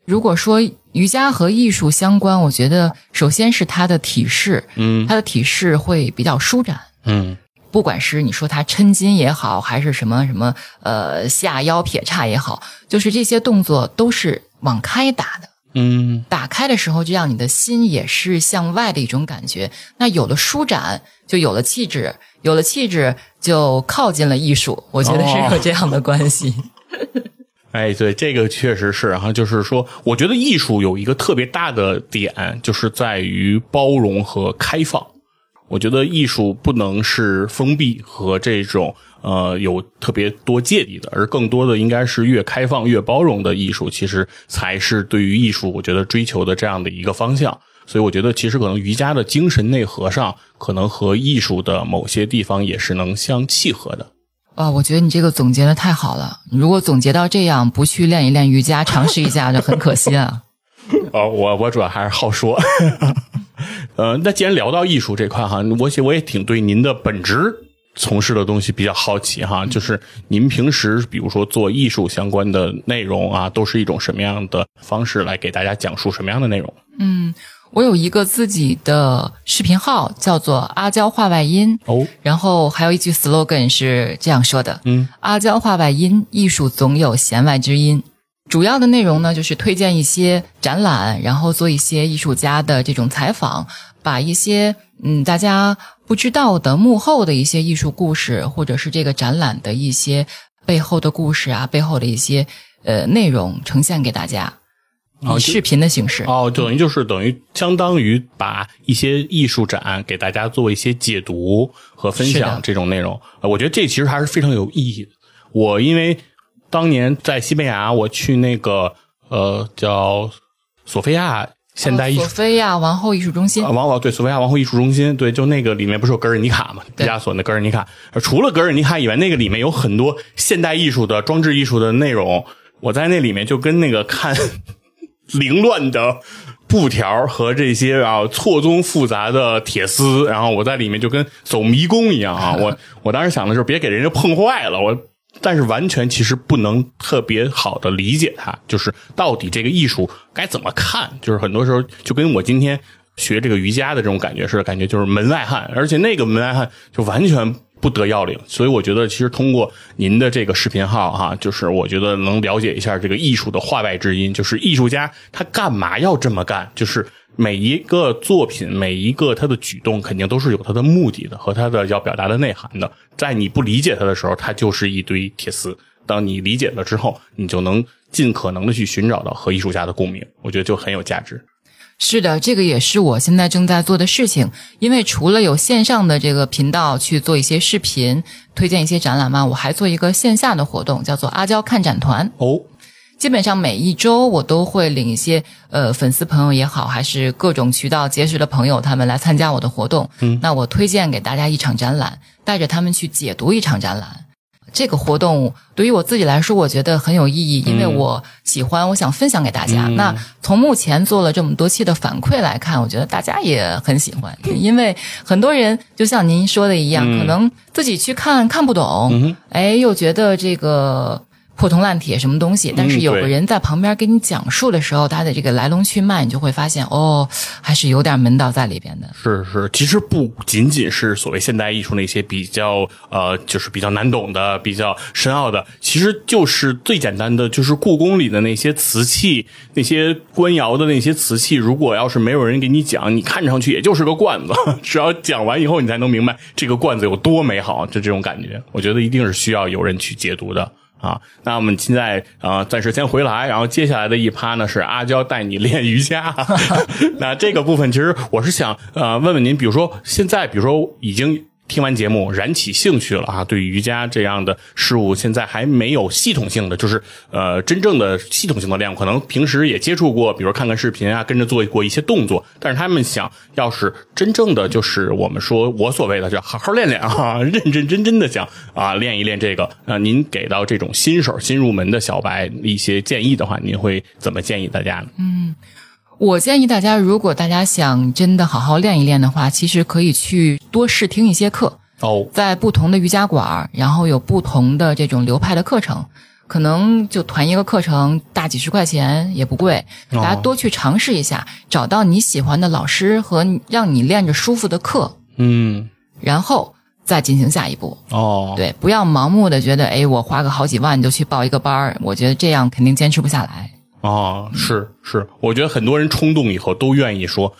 如果说瑜伽和艺术相关，我觉得首先是它的体式，嗯它的体式会比较舒展。嗯不管是你说它抻筋也好，还是什么什么呃下腰撇叉也好，就是这些动作都是往开打的。嗯打开的时候，就让你的心也是向外的一种感觉。那有了舒展，就有了气质，有了气质，就靠近了艺术。我觉得是有这样的关系。哎，对，这个确实是哈，就是说，我觉得艺术有一个特别大的点，就是在于包容和开放。我觉得艺术不能是封闭和这种呃有特别多芥蒂的，而更多的应该是越开放越包容的艺术，其实才是对于艺术我觉得追求的这样的一个方向。所以我觉得，其实可能瑜伽的精神内核上，可能和艺术的某些地方也是能相契合的。啊，我觉得你这个总结的太好了。如果总结到这样，不去练一练瑜伽，尝试一下就很可惜啊。哦，我我主要还是好说。呃，那既然聊到艺术这块哈，我写我也挺对您的本职从事的东西比较好奇哈，就是您平时比如说做艺术相关的内容啊，都是一种什么样的方式来给大家讲述什么样的内容？嗯，我有一个自己的视频号，叫做阿娇话外音。哦，然后还有一句 slogan 是这样说的：嗯，阿娇话外音，艺术总有弦外之音。主要的内容呢，就是推荐一些展览，然后做一些艺术家的这种采访，把一些嗯大家不知道的幕后的一些艺术故事，或者是这个展览的一些背后的故事啊，背后的一些呃内容呈现给大家，以视频的形式。哦，等于就是等于相当于把一些艺术展给大家做一些解读和分享这种内容，呃我觉得这其实还是非常有意义的。我因为当年在西班牙，我去那个呃叫索菲亚现代艺术索菲亚王后艺术中心啊，，王后对索菲亚王后艺术中心，对，就那个里面不是有格尔尼卡嘛，毕加索那格尔尼卡。呃除了格尔尼卡以外，那个里面有很多现代艺术的装置艺术的内容。我在那里面就跟那个看凌乱的布条和这些啊错综复杂的铁丝，然后我在里面就跟走迷宫一样啊。我我当时想的是别给人家碰坏了，我。但是完全其实不能特别好的理解它，就是到底这个艺术该怎么看，就是很多时候就跟我今天学这个瑜伽的这种感觉似的，感觉就是门外汉，而且那个门外汉就完全不得要领。所以我觉得，其实通过您的这个视频号哈、就是我觉得能了解一下这个艺术的话外之音，就是艺术家他干嘛要这么干，就是每一个作品，每一个他的举动，肯定都是有他的目的的和他的要表达的内涵的。在你不理解他的时候，他就是一堆铁丝。当你理解了之后，你就能尽可能的去寻找到和艺术家的共鸣，我觉得就很有价值。是的，这个也是我现在正在做的事情。因为除了有线上的这个频道去做一些视频，推荐一些展览嘛，我还做一个线下的活动，叫做阿娇看展团。哦，基本上每一周我都会领一些呃粉丝朋友也好，还是各种渠道结识的朋友，他们来参加我的活动。嗯，那我推荐给大家一场展览，带着他们去解读一场展览。这个活动对于我自己来说，我觉得很有意义，因为我喜欢，我想分享给大家。那从目前做了这么多期的反馈来看，我觉得大家也很喜欢，因为很多人就像您说的一样，可能自己去看看不懂，哎，又觉得这个破铜烂铁什么东西，但是有个人在旁边给你讲述的时候，他的这个来龙去脉，你就会发现哦，还是有点门道在里边的。是是，其实不仅仅是所谓现代艺术那些比较呃，就是比较难懂的、比较深奥的，其实就是最简单的，就是故宫里的那些瓷器、那些官窑的那些瓷器，如果要是没有人给你讲，你看上去也就是个罐子，只要讲完以后，你才能明白这个罐子有多美好，就这种感觉，我觉得一定是需要有人去解读的。啊，那我们现在啊、暂时先回来，然后接下来的一趴呢是阿娇带你练瑜伽。那这个部分其实我是想呃问问您，比如说现在，比如说已经听完节目燃起兴趣了啊，对瑜伽这样的事物现在还没有系统性的，就是呃真正的系统性的练，可能平时也接触过，比如看看视频啊，跟着做过一些动作，但是他们想要是真正的就是我们说我所谓的就好好练练啊，认认真真的想啊练一练这个，呃，您给到这种新手新入门的小白一些建议的话，您会怎么建议大家呢？嗯我建议大家，如果大家想真的好好练一练的话，其实可以去多试听一些课，哦，在不同的瑜伽馆儿，然后有不同的这种流派的课程，可能就团一个课程大几十块钱也不贵，哦大家多去尝试一下，找到你喜欢的老师和让你练着舒服的课，嗯，然后再进行下一步。哦，对，不要盲目的觉得，哎，我花个好几万就去报一个班儿，我觉得这样肯定坚持不下来。哦，是是，我觉得很多人冲动以后都愿意说，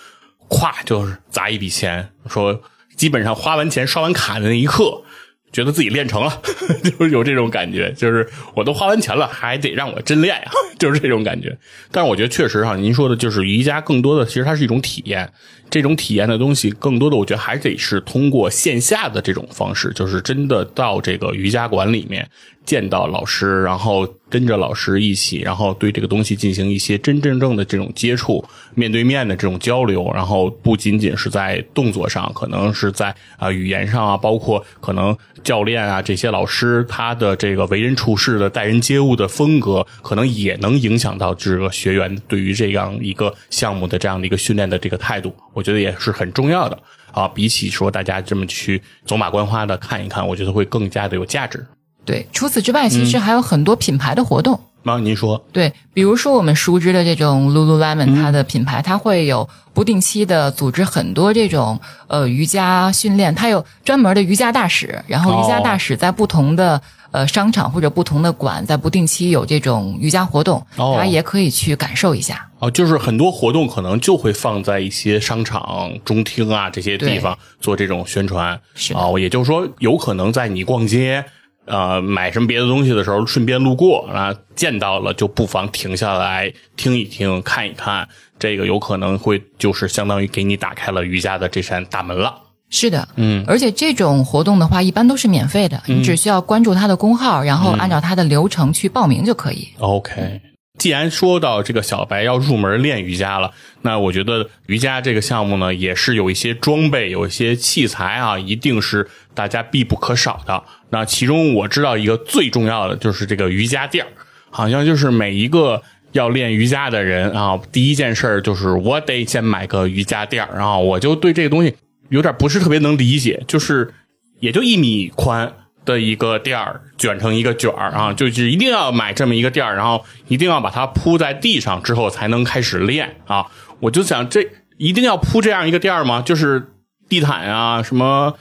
咵就是砸一笔钱，说基本上花完钱刷完卡的那一刻，觉得自己练成了，就是有这种感觉，就是我都花完钱了，还得让我真练呀，就是这种感觉。但是我觉得确实哈，您说的就是瑜伽更多的其实它是一种体验，这种体验的东西更多的我觉得还得是通过线下的这种方式，就是真的到这个瑜伽馆里面见到老师，然后跟着老师一起，然后对这个东西进行一些真真正的这种接触，面对面的这种交流，然后不仅仅是在动作上，可能是在啊语言上啊，包括可能教练啊这些老师他的这个为人处事的待人接物的风格，可能也能影响到这个学员对于这样一个项目的这样的一个训练的这个态度，我觉得也是很重要的啊。比起说大家这么去走马观花的看一看，我觉得会更加的有价值。对，除此之外，其实还有很多品牌的活动。妈，您说，对，比如说我们熟知的这种 Lululemon，它的品牌，它会有不定期的组织很多这种呃瑜伽训练，它有专门的瑜伽大使，然后瑜伽大使在不同的呃商场或者不同的馆，在不定期有这种瑜伽活动，哦大家也可以去感受一下。哦，就是很多活动可能就会放在一些商场、中厅啊这些地方做这种宣传。是的啊、也就是说，有可能在你逛街。呃，买什么别的东西的时候，顺便路过啊，见到了就不妨停下来听一听、看一看，这个有可能会就是相当于给你打开了瑜伽的这扇大门了。是的，嗯，而且这种活动的话，一般都是免费的，你只需要关注它的公号，然后按照它的流程去报名就可以。OK，既然说到这个小白要入门练瑜伽了，那我觉得瑜伽这个项目呢，也是有一些装备、有一些器材啊，一定是大家必不可少的。那其中我知道一个最重要的就是这个瑜伽垫儿，好像就是每一个。要练瑜伽的人啊，第一件事儿就是我得先买个瑜伽垫儿，然后我就对这个东西有点不是特别能理解，就是也就一米宽的一个垫儿卷成一个卷儿啊，就是一定要买这么一个垫儿，然后一定要把它铺在地上之后才能开始练啊。我就想，这一定要铺这样一个垫儿吗？就是地毯啊，什么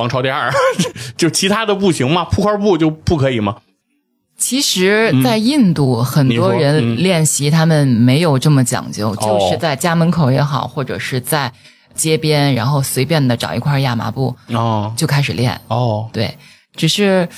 防潮垫儿，就其他的不行吗？铺块布就不可以吗？其实，在印度，很多人练习他们没有这么讲究，哦就是在家门口也好，或者是在街边，然后随便的找一块亚麻布哦就开始练。哦，对，只是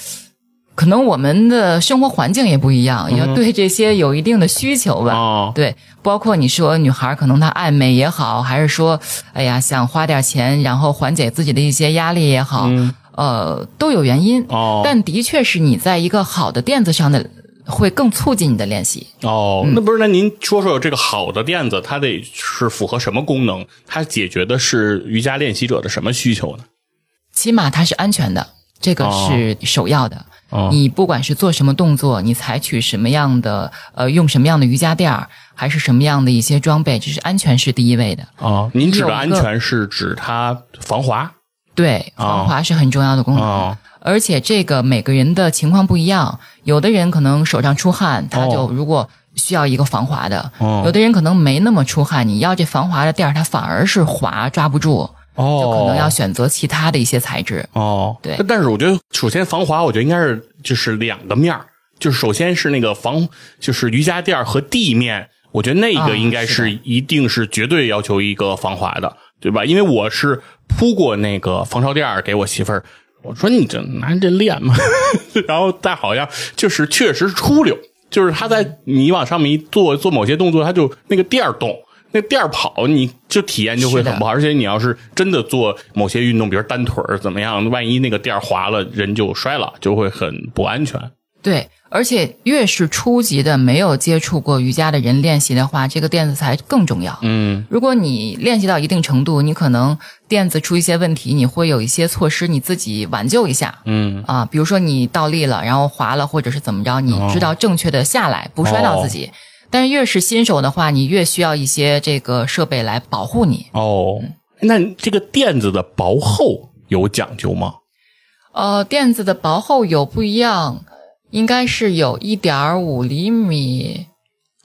可能我们的生活环境也不一样，要对这些有一定的需求吧。对，包括你说女孩可能她爱美也好，还是说，哎呀想花点钱，然后缓解自己的一些压力也好，呃，都有原因。但的确是你在一个好的垫子上的，会更促进你的练习。哦，那不是？那您说说这个好的垫子，它得是符合什么功能？它解决的是瑜伽练习者的什么需求呢？起码它是安全的，这个是首要的。哦你不管是做什么动作，你采取什么样的呃，用什么样的瑜伽垫儿，还是什么样的一些装备，这是安全是第一位的。哦，您指的安全是指它防滑？对，防滑是很重要的功能。哦。而且这个每个人的情况不一样，有的人可能手上出汗，他就如果需要一个防滑的；哦。有的人可能没那么出汗，你要这防滑的垫儿，它反而是滑抓不住，哦，就可能要选择其他的一些材质。哦，对但是我觉得，首先防滑，我觉得应该是就是两个面儿就是首先是那个防，就是瑜伽垫儿和地面，我觉得那啊个应该是是一定是绝对要求一个防滑的，对吧？因为我是铺过那个防潮垫儿给我媳妇儿，我说你这拿这练嘛？然后但好像就是确实是出溜，就是他在你往上面一坐做某些动作，他就那个垫儿动。那垫儿跑，你就体验就会很不好。而且你要是真的做某些运动，比如单腿儿怎么样，万一那个垫儿滑了，人就摔了，就会很不安全。对，而且越是初级的没有接触过瑜伽的人练习的话，这个垫子才更重要。嗯如果你练习到一定程度，你可能垫子出一些问题，你会有一些措施，你自己挽救一下。嗯啊，比如说你倒立了，然后滑了，或者是怎么着，你知道正确的下来，不摔到自己。但是越是新手的话，你越需要一些这个设备来保护你。哦，那这个垫子的薄厚有讲究吗？呃，垫子的薄厚有不一样，应该是有一点五厘米，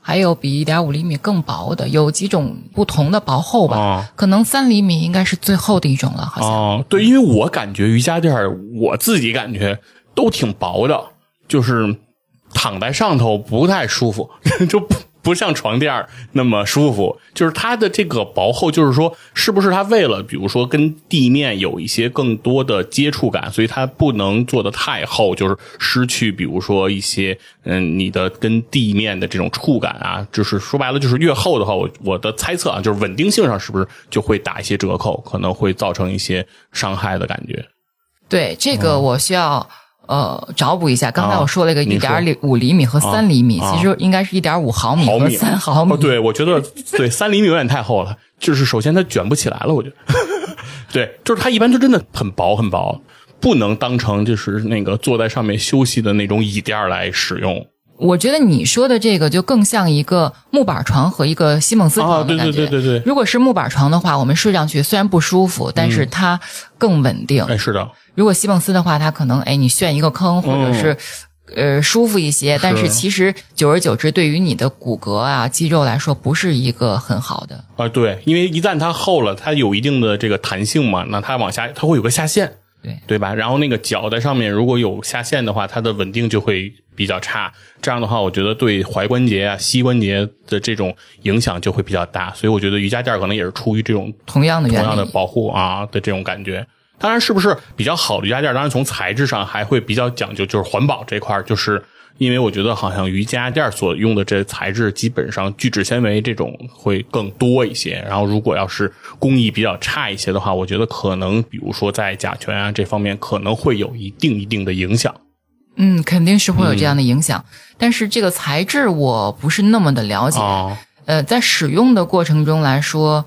还有比一点五厘米更薄的，有几种不同的薄厚吧。哦可能三厘米应该是最厚的一种了，好像。哦，对，因为我感觉瑜伽垫儿，我自己感觉都挺薄的，就是躺在上头不太舒服，就不不像床垫儿那么舒服。就是它的这个薄厚，就是说，是不是它为了比如说跟地面有一些更多的接触感，所以它不能做的太厚，就是失去比如说一些嗯你的跟地面的这种触感啊，就是说白了就是越厚的话，我我的猜测啊，就是稳定性上是不是就会打一些折扣，可能会造成一些伤害的感觉。对，这个我需要呃找补一下，刚才啊我说了一个一点五厘米和三厘米，啊其实应该是一点五毫米和毫米三毫米。哦，对，我觉得 对三厘米有点太厚了，就是首先它卷不起来了，我觉得。对，就是它一般就真的很薄很薄，不能当成就是那个坐在上面休息的那种椅垫儿来使用。我觉得你说的这个就更像一个木板床和一个西蒙斯啊，对床的感觉。对对对对，如果是木板床的话，我们睡上去虽然不舒服，但是它更稳定。哎，是的，如果西蒙斯的话，它可能哎你陷一个坑，或者是、呃舒服一些，但是其实久而久之，对于你的骨骼啊肌肉来说，不是一个很好的。啊，对，因为一旦它厚了，它有一定的这个弹性嘛，那它往下它会有个下陷，对对吧？然后那个脚在上面如果有下陷的话，它的稳定就会比较差。这样的话，我觉得对踝关节啊、膝关节的这种影响就会比较大。所以我觉得瑜伽垫可能也是出于这种同样的同样的，保护啊的这种感觉。当然，是不是比较好的瑜伽垫？当然，从材质上还会比较讲究，就是环保这块儿，就是因为我觉得好像瑜伽垫所用的这材质基本上聚酯纤维这种会更多一些。然后，如果要是工艺比较差一些的话，我觉得可能比如说在甲醛啊这方面可能会有一定一定的影响。嗯，肯定是会有这样的影响。但是这个材质我不是那么的了解，啊，呃，在使用的过程中来说，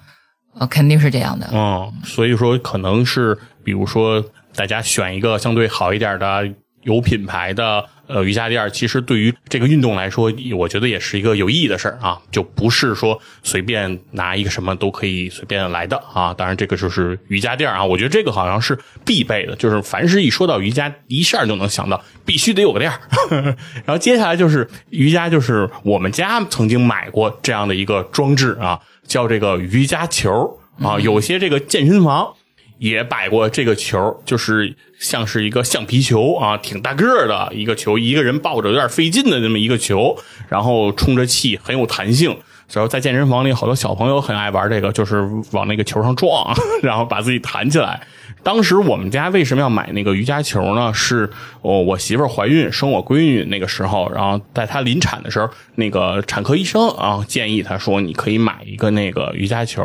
呃，肯定是这样的。嗯，所以说可能是比如说大家选一个相对好一点的有品牌的呃瑜伽垫儿，其实对于这个运动来说，我觉得也是一个有意义的事儿啊，就不是说随便拿一个什么都可以随便来的啊。当然，这个就是瑜伽垫儿啊，我觉得这个好像是必备的，就是凡是一说到瑜伽，一下就能想到必须得有个垫儿。然后接下来就是瑜伽，就是我们家曾经买过这样的一个装置啊，叫这个瑜伽球啊，有些这个健身房。也摆过这个球，就是像是一个橡皮球啊，挺大个的一个球，一个人抱着有点费劲的这么一个球，然后充着气，很有弹性。然后在健身房里，好多小朋友很爱玩这个，就是往那个球上撞，然后把自己弹起来。当时我们家为什么要买那个瑜伽球呢？是我我媳妇怀孕生我闺女那个时候，然后在她临产的时候，那个产科医生啊建议她说，你可以买一个那个瑜伽球，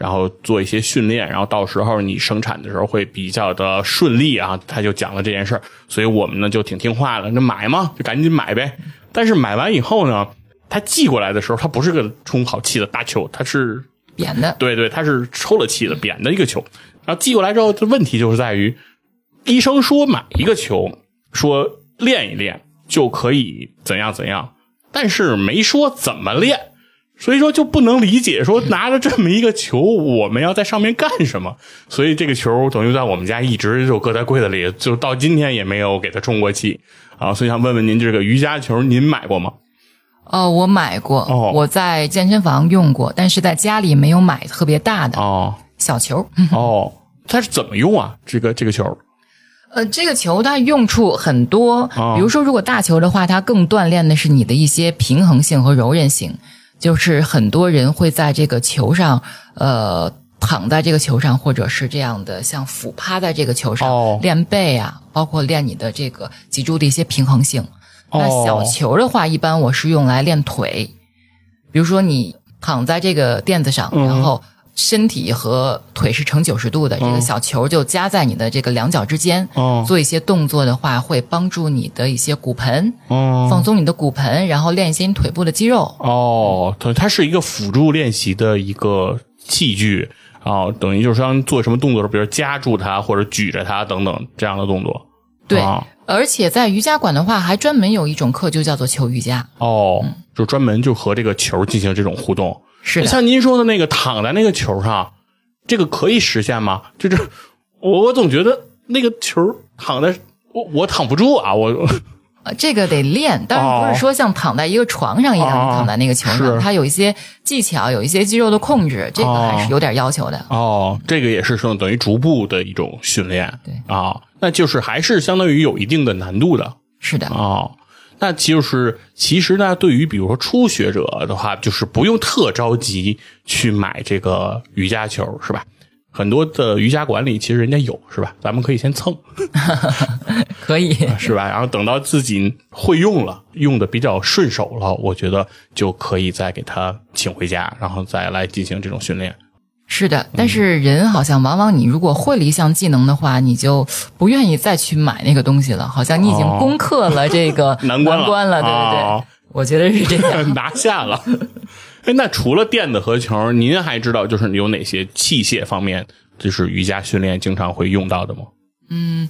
然后做一些训练，然后到时候你生产的时候会比较的顺利啊。他就讲了这件事儿，所以我们呢就挺听话的，那买嘛就赶紧买呗。但是买完以后呢，他寄过来的时候，它不是个充好气的大球，它是扁的，对对，它是抽了气的扁的一个球。然后寄过来之后，这问题就是在于，医生说买一个球，说练一练就可以怎样怎样，但是没说怎么练，所以说就不能理解说拿着这么一个球，我们要在上面干什么？所以这个球等于在我们家一直就搁在柜子里，就到今天也没有给它充过气啊。所以想问问您，这个瑜伽球您买过吗？哦，我买过，哦我在健身房用过，但是在家里没有买特别大的、哦小球。嗯哦，它是怎么用啊？这个这个球？呃，这个球它用处很多，哦比如说，如果大球的话，它更锻炼的是你的一些平衡性和柔韧性。就是很多人会在这个球上，呃，躺在这个球上，或者是这样的像俯趴在这个球上、哦练背啊，包括练你的这个脊柱的一些平衡性。哦那小球的话，一般我是用来练腿，比如说你躺在这个垫子上，嗯然后身体和腿是成九十度的，这个小球就夹在你的这个两脚之间，哦做一些动作的话，会帮助你的一些骨盆，哦放松你的骨盆，然后练一些你腿部的肌肉。哦，对，它是一个辅助练习的一个器具啊、等于就是当做什么动作的时候，比如夹住它或者举着它等等这样的动作。对，啊而且在瑜伽馆的话，还专门有一种课就叫做球瑜伽。哦，就专门就和这个球进行这种互动。是的，像您说的那个躺在那个球上，这个可以实现吗？就是 我我总觉得那个球躺在我我躺不住啊，我呃，这个得练，当然不是说像躺在一个床上一样，哦躺在那个球上，它有一些技巧，有一些肌肉的控制，这个还是有点要求的。哦，这个也是说等于逐步的一种训练。对啊，那就是还是相当于有一定的难度的。是的，哦，那就是其实呢，对于比如说初学者的话，就是不用特着急去买这个瑜伽球，是吧？很多的瑜伽馆里其实人家有，是吧？咱们可以先蹭，可以。是吧？然后等到自己会用了，用的比较顺手了，我觉得就可以再给他请回家，然后再来进行这种训练。是的，但是人好像往往你如果会了一项技能的话，你就不愿意再去买那个东西了，好像你已经哦攻克了这个 难关了关了，对对对，哦我觉得是这样。拿下了。哎，那除了垫子和球，您还知道就是有哪些器械方面，就是瑜伽训练经常会用到的吗？嗯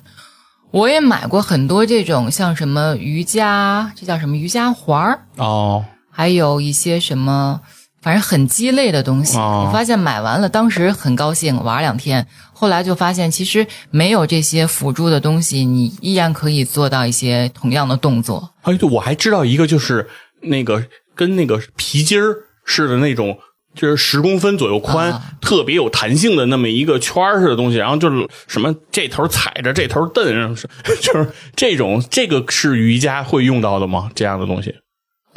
我也买过很多这种像什么瑜伽，这叫什么瑜伽环儿，哦，还有一些什么，反正很鸡肋的东西。哦我发现买完了，当时很高兴玩两天，后来就发现其实没有这些辅助的东西，你依然可以做到一些同样的动作。哎，对，我还知道一个，就是那个跟那个皮筋儿似的那种，就是十公分左右宽，啊特别有弹性的那么一个圈儿似的东西，然后就是什么这头踩着这头蹬，然后是就是这种，这个是瑜伽会用到的吗？这样的东西？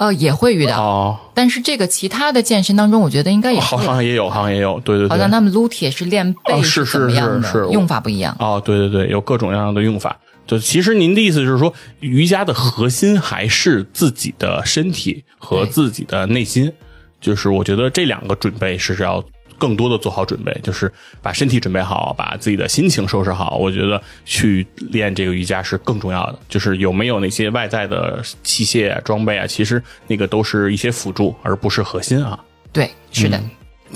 呃，也会遇到，哦，但是这个其他的健身当中，我觉得应该也好。像也有，好像也有，对对对，好像他们撸铁是练背哦是怎么样的，是是是用法不一样。哦，对对对，有各种各样的用法。就其实您的意思就是说，瑜伽的核心还是自己的身体和自己的内心。就是我觉得这两个准备是要更多的做好准备，就是把身体准备好，把自己的心情收拾好。我觉得去练这个瑜伽是更重要的。就是有没有那些外在的器械啊、装备啊，其实那个都是一些辅助，而不是核心啊。对，是的。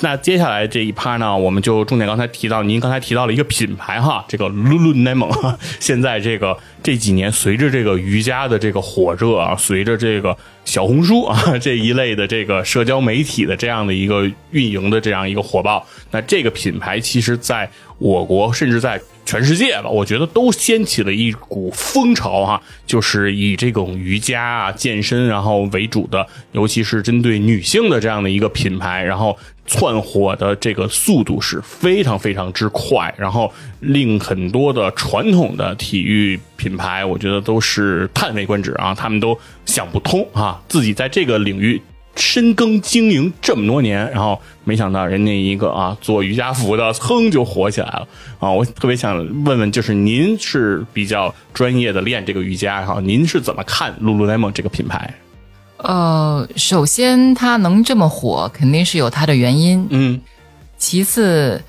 那接下来这一趴呢，我们就重点刚才提到，您刚才提到了一个品牌哈，这个 Lululemon，现在这个这几年随着这个瑜伽的这个火热啊，随着这个小红书啊 这一类的这个社交媒体的这样的一个运营的这样一个火爆，那这个品牌其实在我国甚至在全世界吧，我觉得都掀起了一股风潮哈、就是以这种瑜伽啊、健身然后为主的，尤其是针对女性的这样的一个品牌，然后窜火的这个速度是非常非常之快，然后令很多的传统的体育品牌，我觉得都是叹为观止啊，他们都想不通啊，自己在这个领域。深耕经营这么多年，然后没想到人家一个啊做瑜伽服的，噌就火起来了啊！我特别想问问，就是您是比较专业的练这个瑜伽哈，您是怎么看 Lululemon 这个品牌？呃，首先它能这么火，肯定是有它的原因。嗯，其次，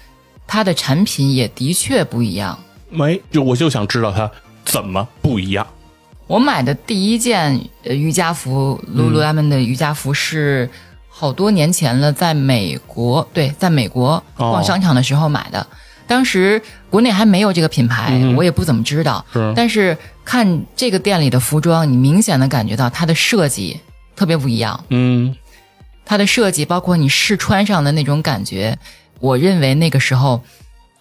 它的产品也的确不一样。没，就我就想知道它怎么不一样。我买的第一件呃瑜伽服，Lululemon 的瑜伽服是好多年前了，在美国，对，在美国哦逛商场的时候买的。当时国内还没有这个品牌，嗯我也不怎么知道。是但是看这个店里的服装，你明显的感觉到它的设计特别不一样。嗯它的设计，包括你试穿上的那种感觉，我认为那个时候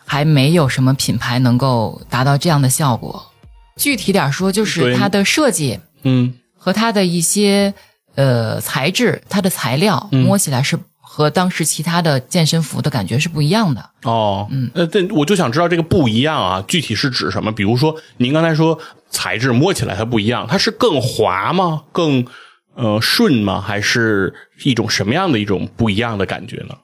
还没有什么品牌能够达到这样的效果。具体点说，就是它的设计嗯和它的一些呃材质，它的材料、嗯摸起来是和当时其他的健身服的感觉是不一样的。哦，嗯，呃，这我就想知道这个不一样啊，具体是指什么？比如说您刚才说材质摸起来它不一样，它是更滑吗？更呃顺吗？还是一种什么样的一种不一样的感觉呢？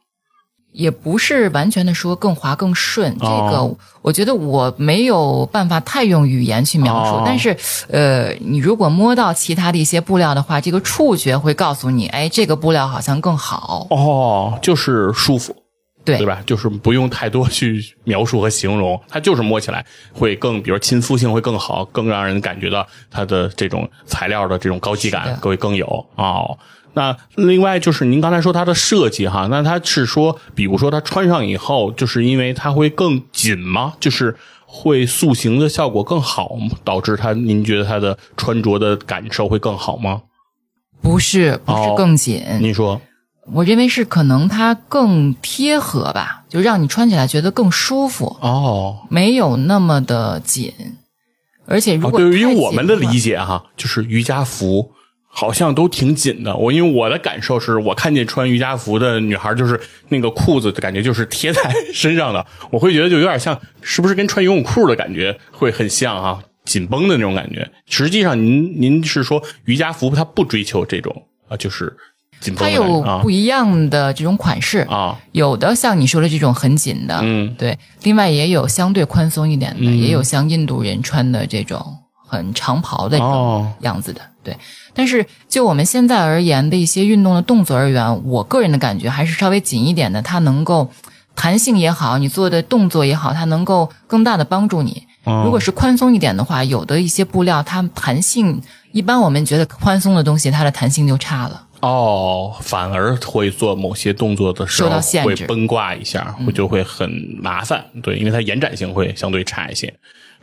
也不是完全的说更滑更顺，这哦个我觉得我没有办法太用语言去描述。哦但是，呃，你如果摸到其他的一些布料的话，这个触觉会告诉你，哎，这个布料好像更好。哦，就是舒服，对对吧？就是不用太多去描述和形容，它就是摸起来会更，比如亲肤性会更好，更让人感觉到它的这种材料的这种高级感会更有哦。那另外就是您刚才说它的设计哈，那它是说，比如说它穿上以后，就是因为它会更紧吗？就是会塑形的效果更好，导致它您觉得它的穿着的感受会更好吗？不是，不哦是更紧，您说我认为是可能它更贴合吧，就让你穿起来觉得更舒服，哦，没有那么的紧。而且如啊，果对于我们的理解哈，就是瑜伽服好像都挺紧的。我因为我的感受是我看见穿瑜伽服的女孩，就是那个裤子的感觉就是贴在 身上的，我会觉得就有点像，是不是跟穿游泳裤的感觉会很像啊？紧绷的那种感觉。实际上您，您是说瑜伽服它不追求这种啊，就是紧绷它有不一样的这种款式，啊，有的像你说的这种很紧的，嗯对，另外也有相对宽松一点的，嗯也有像印度人穿的这种很长袍的这哦种样子的，对。但是就我们现在而言的一些运动的动作而言，我个人的感觉还是稍微紧一点的，它能够弹性也好，你做的动作也好，它能够更大的帮助你。嗯如果是宽松一点的话，有的一些布料它弹性，一般我们觉得宽松的东西，它的弹性就差了。哦，反而会做某些动作的时候会崩挂一下，会就会很麻烦。对，因为它延展性会相对差一些，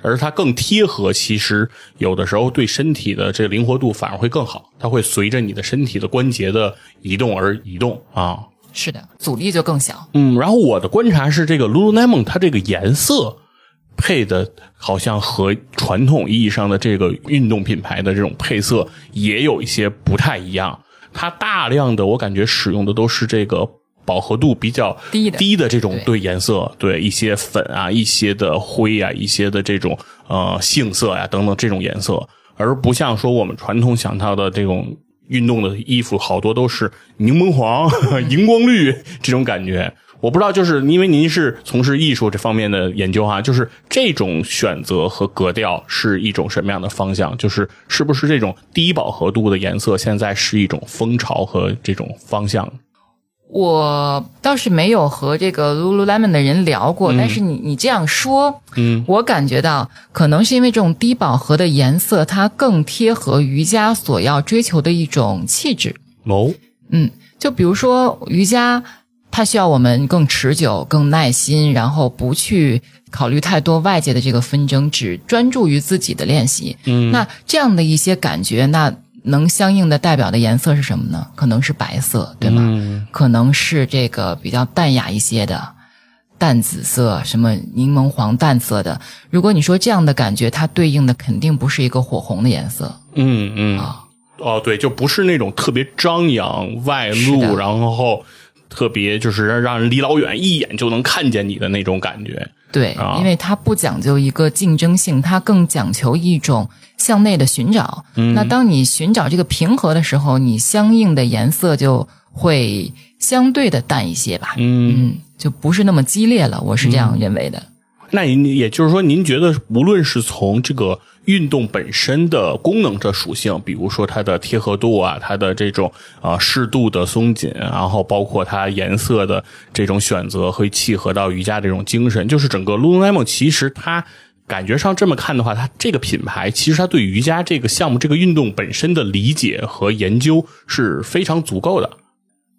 而它更贴合，其实有的时候对身体的这个灵活度反而会更好，它会随着你的身体的关节的移动而移动啊。是的，阻力就更小。嗯，然后我的观察是，这个 Lululemon 它这个颜色配的好像和传统意义上的这个运动品牌的这种配色也有一些不太一样。它大量的我感觉使用的都是这个饱和度比较低的低的这种对对颜色，对一些粉啊、一些的灰啊、一些的这种呃杏色呀、等等这种颜色，而不像说我们传统想到的这种运动的衣服，好多都是柠檬黄、荧光绿这种感觉。我不知道，就是因为您是从事艺术这方面的研究哈、就是这种选择和格调是一种什么样的方向？就是是不是这种低饱和度的颜色现在是一种风潮和这种方向？我倒是没有和这个 Lululemon 的人聊过，但是你你这样说，嗯，我感觉到可能是因为这种低饱和的颜色，它更贴合瑜伽所要追求的一种气质。哦，嗯，就比如说瑜伽，它需要我们更持久、更耐心，然后不去考虑太多外界的这个纷争，只专注于自己的练习。嗯，那这样的一些感觉，那能相应的代表的颜色是什么呢？可能是白色，对吗？嗯可能是这个比较淡雅一些的淡紫色，什么柠檬黄淡色的。如果你说这样的感觉，它对应的肯定不是一个火红的颜色嗯嗯，啊。哦，对，就不是那种特别张扬外露，然后特别就是让人离老远一眼就能看见你的那种感觉。对啊，因为它不讲究一个竞争性，它更讲求一种向内的寻找。嗯那当你寻找这个平和的时候，你相应的颜色就会相对的淡一些吧。嗯，嗯，就不是那么激烈了，我是这样认为的。那您也就是说，您觉得无论是从这个运动本身的功能的属性，比如说它的贴合度啊，它的这种呃适度的松紧，然后包括它颜色的这种选择，会契合到瑜伽这种精神，就是整个 Lululemon 其实它。感觉上这么看的话，它这个品牌其实它对瑜伽这个项目、这个运动本身的理解和研究是非常足够的。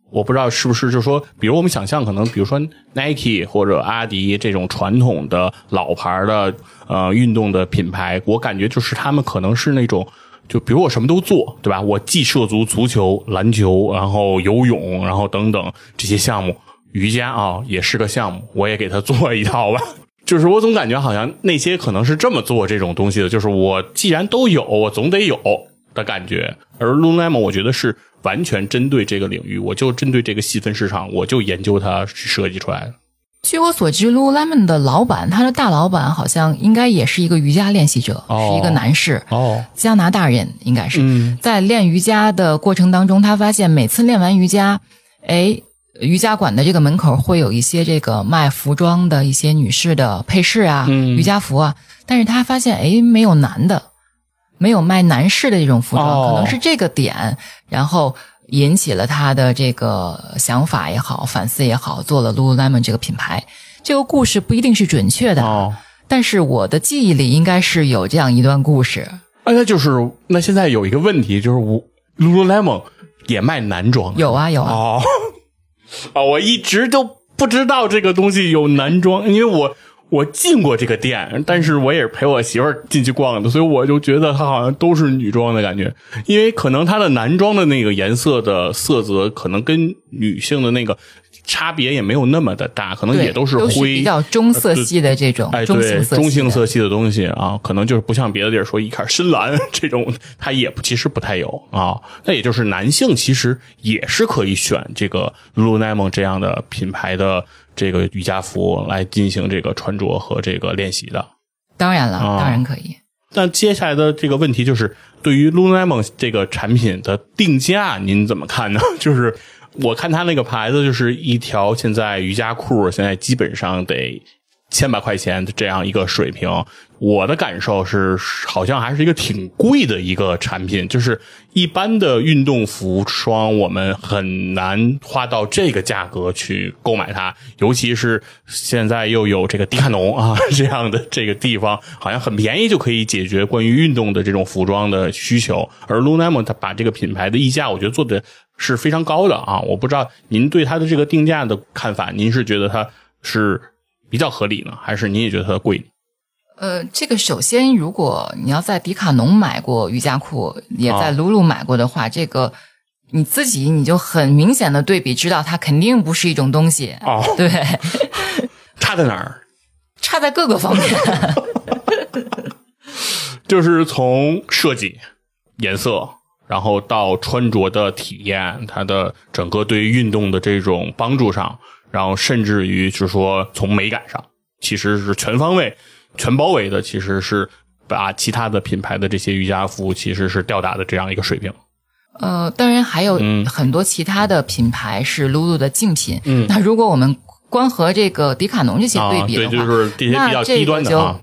我不知道是不是就是说，比如我们想象，可能比如说 Nike 或者阿迪这种传统的老牌的呃运动的品牌，我感觉就是他们可能是那种，就比如我什么都做，对吧？我既涉足足球、篮球，然后游泳，然后等等这些项目，瑜伽啊也是个项目，我也给它做一套吧。就是我总感觉好像那些可能是这么做这种东西的，就是我既然都有，我总得有的感觉。而 Lululemon 我觉得是完全针对这个领域，我就针对这个细分市场，我就研究它设计出来的。据我所知，Lululemon 的老板，他的大老板好像应该也是一个瑜伽练习者，哦是一个男士，哦，加拿大人，应该是。嗯在练瑜伽的过程当中，他发现每次练完瑜伽，哎，瑜伽馆的这个门口会有一些这个卖服装的一些女士的配饰啊，嗯。瑜伽服啊，但是他发现哎，没有男的，没有卖男士的这种服装，哦。可能是这个点，然后引起了他的这个想法也好，反思也好，做了 Lululemon 这个品牌。这个故事不一定是准确的，哦，但是我的记忆里应该是有这样一段故事。啊，那就是那现在有一个问题，就是我 Lululemon 也卖男装，有啊有啊，哦，啊，我一直都不知道这个东西有男装，因为我我进过这个店，但是我也是陪我媳妇儿进去逛的，所以我就觉得它好像都是女装的感觉，因为可能它的男装的那个颜色的色泽，可能跟女性的那个差别也没有那么的大，可能，也都是都灰比较中色系的这种，哎，中对，中性色系的性色系的东西啊，可能就是不像别的地儿说一看深蓝 这种，它也不其实不太有啊。那也就是男性其实也是可以选这个 Lululemon 这样的品牌的这个瑜伽服来进行这个穿着和这个练习的。当然了，啊当然可以。那接下来的这个问题就是，对于 Lululemon 这个产品的定价，您怎么看呢？就是我看它那个牌子，就是一条现在瑜伽裤，现在基本上得千把块钱的这样一个水平，我的感受是，好像还是一个挺贵的一个产品。就是一般的运动服装，我们很难花到这个价格去购买它。尤其是现在又有这个迪卡侬啊 这样的这个地方，好像很便宜就可以解决关于运动的这种服装的需求。而 Lululemon 它把这个品牌的溢价，我觉得做的是非常高的啊！我不知道您对它的这个定价的看法，您是觉得它是？比较合理呢，还是你也觉得它贵？呃，这个首先，如果你要在迪卡侬买过瑜伽裤，也在露露买过的话，这个你自己你就很明显的对比，知道它肯定不是一种东西。哦，对 差在哪儿？差在各个方面，就是从设计、颜色，然后到穿着的体验，它的整个对于运动的这种帮助上。然后甚至于就是说，从美感上，其实是全方位、全包围的，其实是把其他的品牌的这些瑜伽服其实是吊打的这样一个水平。呃，当然还有很多其他的品牌是露露的竞品。嗯，那如果我们光和这个迪卡侬这些对比的话，对，就是这些比较低端的啊。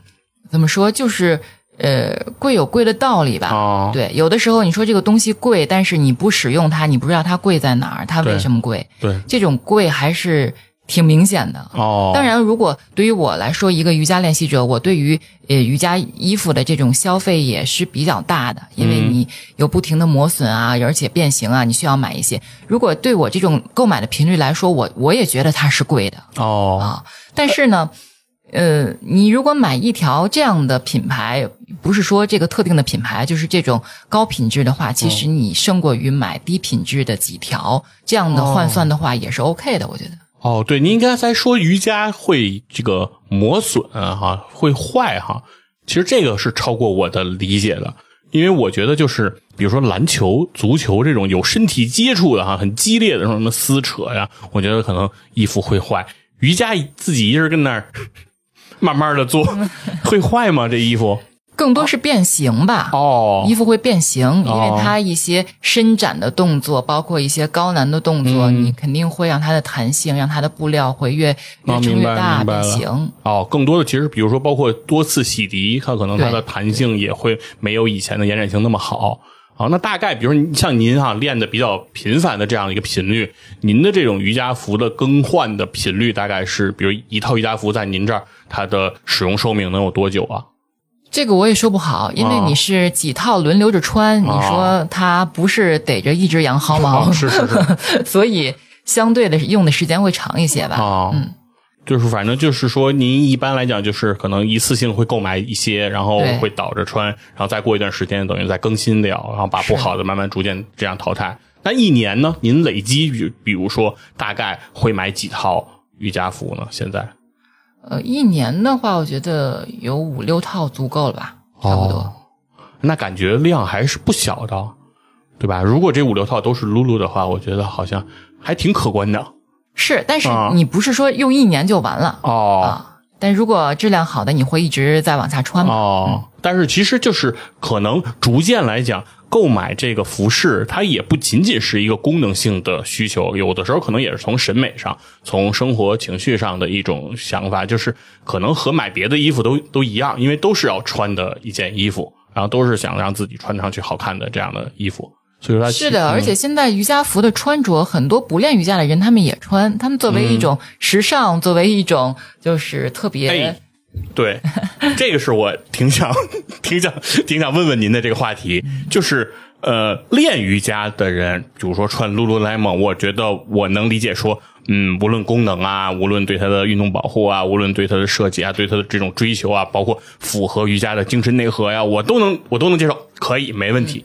怎么说？就是呃，贵有贵的道理吧。哦，对，有的时候你说这个东西贵，但是你不使用它，你不知道它贵在哪儿，它为什么贵？对，这种贵还是。挺明显的哦。当然，如果对于我来说，一个瑜伽练习者，我对于呃瑜伽衣服的这种消费也是比较大的，因为你有不停的磨损啊，而且变形啊，你需要买一些。如果对我这种购买的频率来说，我我也觉得它是贵的哦啊。但是呢，呃，你如果买一条这样的品牌，不是说这个特定的品牌，就是这种高品质的话，其实你胜过于买低品质的几条，这样的换算的话也是 OK 的，我觉得。哦，对，您刚才说瑜伽会这个磨损哈，会坏哈，其实这个是超过我的理解的，因为我觉得就是比如说篮球、足球这种有身体接触的哈，很激烈的什么撕扯呀，我觉得可能衣服会坏。瑜伽自己一人跟那儿慢慢的做，会坏吗？这衣服？更多是变形吧，哦，衣服会变形，因为它一些伸展的动作，包括一些高难的动作，你肯定会让它的弹性，让它的布料会越越撑越大变形。哦，更多的其实，比如说包括多次洗涤，它可能它的弹性也会没有以前的延展性那么好。好，那大概比如说像您哈练的比较频繁的这样的一个频率，您的这种瑜伽服的更换的频率大概是，比如一套瑜伽服在您这儿它的使用寿命能有多久啊？这个我也说不好，因为你是几套轮流着穿，你说它不是逮着一只羊薅毛，是 是是，所以相对的用的时间会长一些吧。啊，嗯，就是反正就是说，您一般来讲就是可能一次性会购买一些，然后会倒着穿，然后再过一段时间等于再更新掉，然后把不好的慢慢逐渐这样淘汰。那一年呢？您累积比比如说大概会买几套瑜伽服呢？现在？呃，一年的话，我觉得有五六套足够了吧，差不多。那感觉量还是不小的，对吧？如果这五六套都是露露的话，我觉得好像还挺可观的。是，但是你不是说用一年就完了哦。啊，但如果质量好的，你会一直在往下穿吗？哦，但是其实就是可能逐渐来讲。购买这个服饰，它也不仅仅是一个功能性的需求，有的时候可能也是从审美上、从生活情绪上的一种想法，就是可能和买别的衣服都都一样，因为都是要穿的一件衣服，然后都是想让自己穿上去好看的这样的衣服，所以说是的，而且现在瑜伽服的穿着，很多不练瑜伽的人他们也穿，他们作为一种时尚，作为一种就是特别。对，这个是我挺想、挺想、挺想问问您的这个话题，就是呃，练瑜伽的人，比如说穿 Lululemon，我觉得我能理解说，嗯，无论功能啊，无论对它的运动保护啊，无论对它的设计啊，对它的这种追求啊，包括符合瑜伽的精神内核呀，我都能，我都能接受，可以，没问题。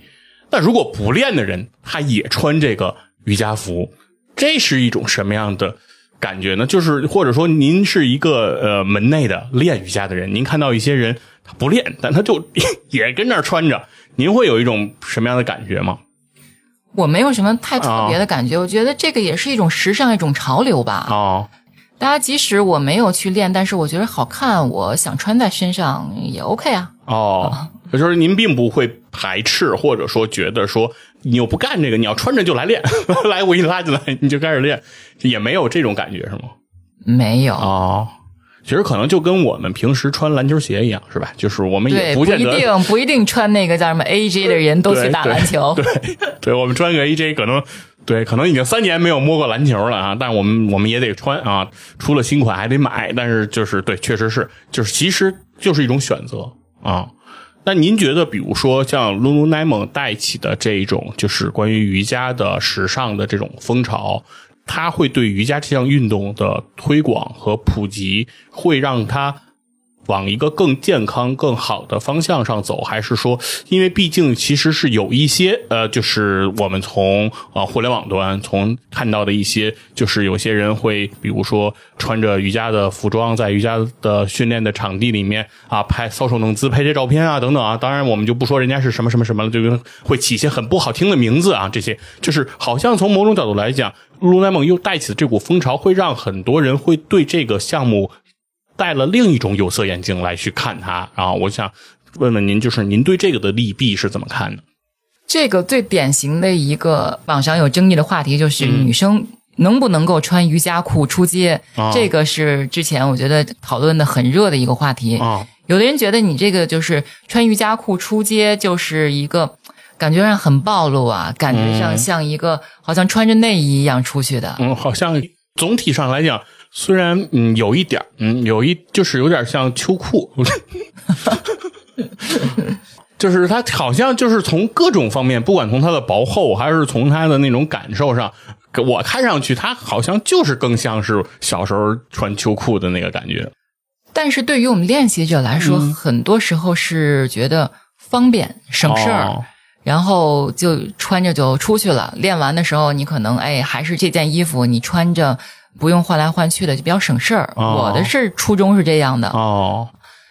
那如果不练的人，他也穿这个瑜伽服，这是一种什么样的？感觉呢，就是或者说您是一个呃门内的练瑜伽的人，您看到一些人他不练，但他就 也跟那儿穿着，您会有一种什么样的感觉吗？我没有什么太特别的感觉，我觉得这个也是一种时尚，一种潮流吧。哦，大家即使我没有去练，但是我觉得好看，我想穿在身上也 OK 啊。哦，就是您并不会排斥，或者说觉得说。你又不干这个，你要穿着就来练，来我给你拉进来，你就开始练，也没有这种感觉是吗？没有哦，其实可能就跟我们平时穿篮球鞋一样，是吧？就是我们也对，不一不见得定不一定穿那个叫什么 AJ 的人都去打篮球。对，对我们穿个 AJ 可能对，可能已经三年没有摸过篮球了啊，但我们我们也得穿啊，出了新款还得买，但是就是对，确实是，就是其实就是一种选择啊。那您觉得，比如说像 Lululemon 带起的这种，就是关于瑜伽的时尚的这种风潮，它会对瑜伽这项运动的推广和普及，会让它往一个更健康、更好的方向上走，还是说，因为毕竟其实是有一些呃，就是我们从呃互联网端从看到的一些，就是有些人会，比如说穿着瑜伽的服装，在瑜伽的训练的场地里面啊拍搔首弄姿、拍些照片啊等等啊。当然，我们就不说人家是什么什么什么了，就会起一些很不好听的名字啊。这些就是好像从某种角度来讲，Lululemon 又带起的这股风潮，会让很多人会对这个项目。戴了另一种有色眼镜来去看它啊！我想问问您，就是您对这个的利弊是怎么看的？这个最典型的一个网上有争议的话题就是嗯女生能不能够穿瑜伽裤出街，啊这个是之前我觉得讨论的很热的一个话题。啊有的人觉得你这个就是穿瑜伽裤出街就是一个。感觉上很暴露啊，感觉上像一个、好像穿着内衣一样出去的。嗯，好像总体上来讲，虽然嗯有一点儿嗯有一就是有点像秋裤，就是它好像就是从各种方面，不管从它的薄厚还是从它的那种感受上，我看上去它好像就是更像是小时候穿秋裤的那个感觉。但是对于我们练习者来说，很多时候是觉得方便省事儿。哦然后就穿着就出去了。练完的时候，你可能哎还是这件衣服，你穿着不用换来换去的，就比较省事儿。哦我的是初衷是这样的，哦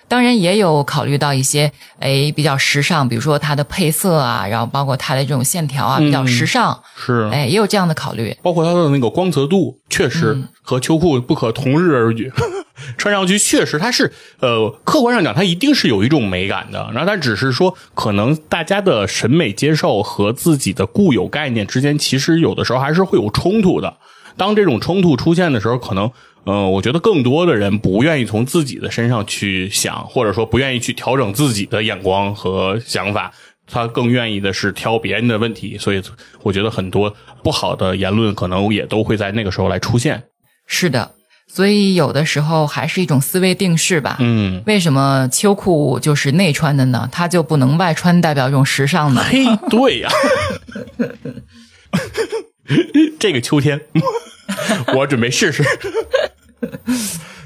当然也有考虑到一些哎比较时尚，比如说它的配色啊，然后包括它的这种线条啊比较时尚，是哎也有这样的考虑。包括它的那个光泽度，确实和秋裤不可同日而语。穿上去确实它是呃，客观上讲它一定是有一种美感的，然后它只是说可能大家的审美接受和自己的固有概念之间，其实有的时候还是会有冲突的。当这种冲突出现的时候，可能，呃，我觉得更多的人不愿意从自己的身上去想，或者说不愿意去调整自己的眼光和想法，他更愿意的是挑别人的问题。所以，我觉得很多不好的言论可能也都会在那个时候来出现。是的，所以有的时候还是一种思维定式吧。嗯，为什么秋裤就是内穿的呢？它就不能外穿，代表一种时尚呢？嘿，对呀、这个秋天，我准备试试。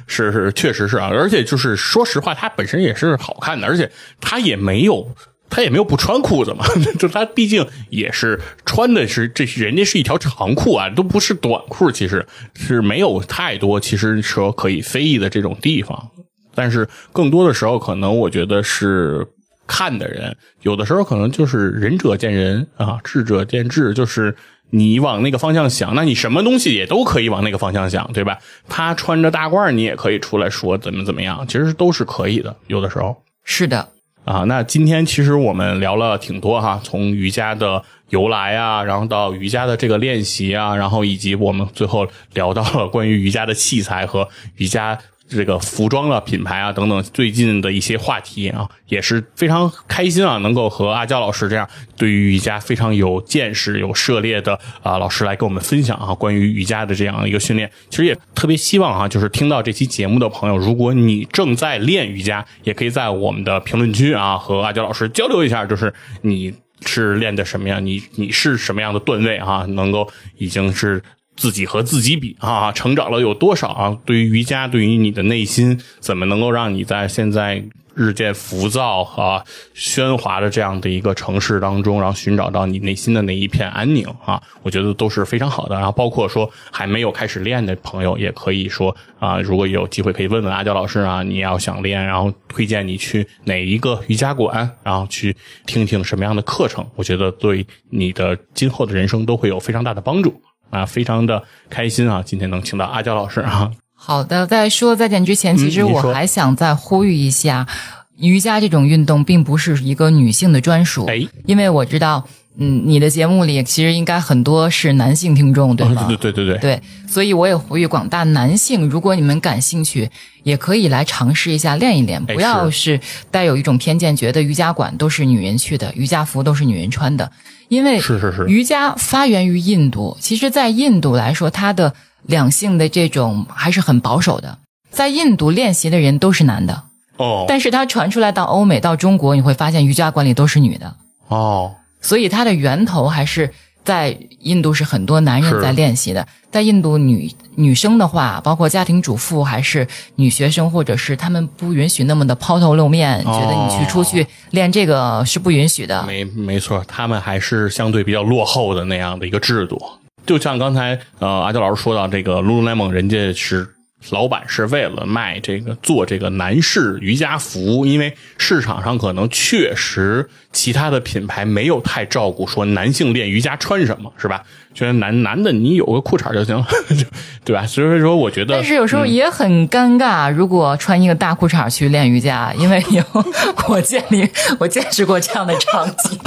是是，确实是啊，而且就是说实话，它本身也是好看的，而且它也没有，它也没有不穿裤子嘛，就它毕竟也是穿的是这人家是一条长裤啊，都不是短裤，其实是没有太多其实说可以非议的这种地方，但是更多的时候，可能我觉得是看的人，有的时候可能就是仁者见仁啊，智者见智，就是你往那个方向想，那你什么东西也都可以往那个方向想，对吧？他穿着大褂，你也可以出来说怎么怎么样，其实都是可以的，有的时候。是的，啊，那今天其实我们聊了挺多哈，从瑜伽的由来啊，然后到瑜伽的这个练习啊，然后以及我们最后聊到了关于瑜伽的器材和瑜伽这个服装的品牌啊等等最近的一些话题啊，也是非常开心啊，能够和阿娇老师这样对于瑜伽非常有见识、有涉猎的啊老师来跟我们分享啊关于瑜伽的这样一个训练。其实也特别希望啊，就是听到这期节目的朋友，如果你正在练瑜伽，也可以在我们的评论区啊和阿娇老师交流一下，就是你是练的什么样，你你是什么样的段位啊，能够已经是。自己和自己比啊，成长了有多少啊？对于瑜伽，对于你的内心，怎么能够让你在现在日渐浮躁和喧哗的这样的一个城市当中，然后寻找到你内心的那一片安宁啊？我觉得都是非常好的。然后包括说还没有开始练的朋友，也可以说啊，如果有机会可以问问阿娇老师啊，你要想练，然后推荐你去哪一个瑜伽馆，然后去听听什么样的课程，我觉得对你的今后的人生都会有非常大的帮助。啊，非常的开心啊！今天能请到阿娇老师啊，好的，在说再见之前，其实我还想再呼吁一下，瑜伽这种运动并不是一个女性的专属。哎，因为我知道嗯，你的节目里其实应该很多是男性听众，对吗？对对对对对，所以我也呼吁广大男性，如果你们感兴趣，也可以来尝试一下练一练，哎不要是带有一种偏见，觉得瑜伽馆都是女人去的，瑜伽服都是女人穿的。因为是是是瑜伽发源于印度，其实，在印度来说，它的两性的这种还是很保守的。在印度练习的人都是男的，哦但是它传出来到欧美、到中国，你会发现瑜伽馆里都是女的。哦，所以它的源头还是在印度，是很多男人在练习的。在印度女女生的话，包括家庭主妇还是女学生，或者是他们不允许那么的抛头露面，哦觉得你去出去练这个是不允许的。没没错，他们还是相对比较落后的那样的一个制度。就像刚才呃阿娇老师说到这个 Lululemon，人家是老板是为了卖这个做这个男士瑜伽服，因为市场上可能确实其他的品牌没有太照顾说男性练瑜伽穿什么，是吧？觉得男男的你有个裤衩就行，了 对吧？所以说我觉得，但是有时候也很尴尬，如果穿一个大裤衩去练瑜伽，因为有 我见里 我见识过这样的场景。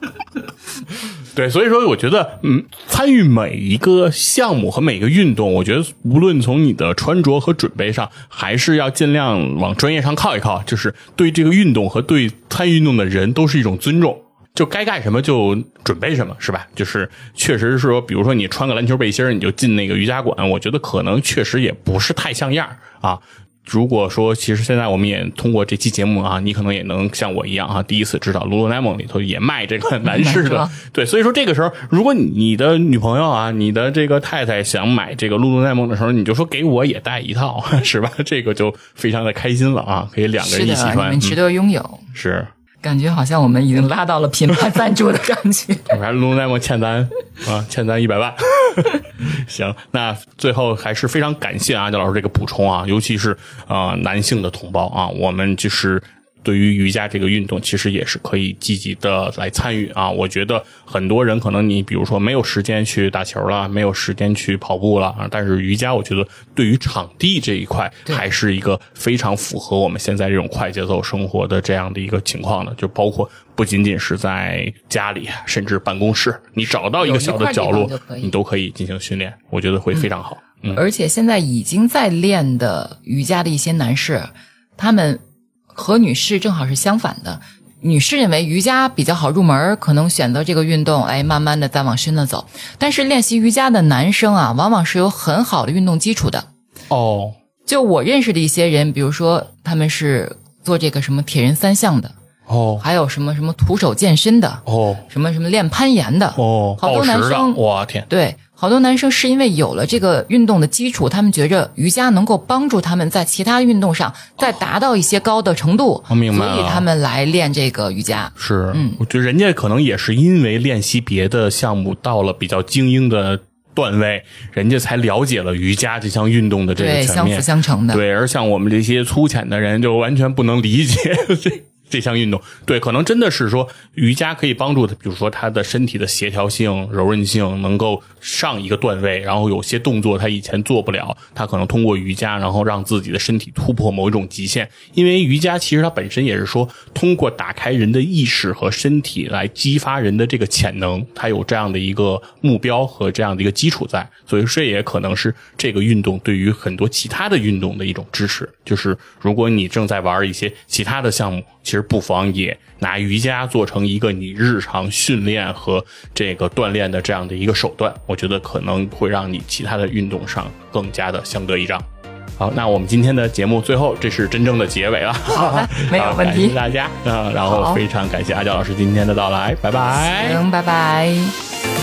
对，所以说我觉得，嗯，参与每一个项目和每一个运动，我觉得无论从你的穿着和准备上，还是要尽量往专业上靠一靠，就是对这个运动和对参与运动的人都是一种尊重。就该干什么就准备什么，是吧？就是确实是说，比如说你穿个篮球背心儿你就进那个瑜伽馆，我觉得可能确实也不是太像样儿啊。如果说，其实现在我们也通过这期节目啊，你可能也能像我一样啊，第一次知道 Lululemon 里头也卖这个男士的，对，所以说这个时候，如果你的女朋友啊，你的这个太太想买这个 Lululemon 的时候，你就说给我也带一套，是吧？这个就非常的开心了啊，可以两个人一起穿，们值嗯、得拥有。是。感觉好像我们已经 拉到了品牌赞助的感觉。我还 Lululemon 欠咱啊，欠咱一百万。行，那最后还是非常感谢阿娇老师这个补充啊，尤其是啊、呃男性的同胞啊，我们就是。对于瑜伽这个运动，其实也是可以积极的来参与啊。我觉得很多人可能你比如说没有时间去打球了，没有时间去跑步了啊，但是瑜伽，我觉得对于场地这一块还是一个非常符合我们现在这种快节奏生活的这样的一个情况的，就包括不仅仅是在家里，甚至办公室，你找到一个小的角落你都可以进行训练，我觉得会非常好。嗯，而且现在已经在练的瑜伽的一些男士，他们和女士正好是相反的。女士认为瑜伽比较好入门，可能选择这个运动，哎，慢慢的再往深了走。但是练习瑜伽的男生啊，往往是有很好的运动基础的。哦，就我认识的一些人，比如说他们是做这个什么铁人三项的，哦，还有什么什么徒手健身的，哦，什么什么练攀岩的，哦，好多男生我天，对，好多男生是因为有了这个运动的基础，他们觉着瑜伽能够帮助他们在其他运动上再达到一些高的程度，我明白了所以他们来练这个瑜伽。是，嗯，我觉得人家可能也是因为练习别的项目到了比较精英的段位，人家才了解了瑜伽这项运动的这个对，全面相辅。相成的。对，而像我们这些粗浅的人，就完全不能理解这项运动。对，可能真的是说瑜伽可以帮助他，比如说他的身体的协调性、柔韧性能够上一个段位，然后有些动作他以前做不了，他可能通过瑜伽，然后让自己的身体突破某一种极限。因为瑜伽其实它本身也是说通过打开人的意识和身体来激发人的这个潜能，它有这样的一个目标和这样的一个基础在，所以这也可能是这个运动对于很多其他的运动的一种支持。就是如果你正在玩一些其他的项目，其实不妨也拿瑜伽做成一个你日常训练和这个锻炼的这样的一个手段，我觉得可能会让你其他的运动上更加的相得益彰。好，那我们今天的节目最后，这是真正的结尾了。好的，没有 问题。感谢大家啊、然后非常感谢阿娇老师今天的到来，拜拜。行，拜拜。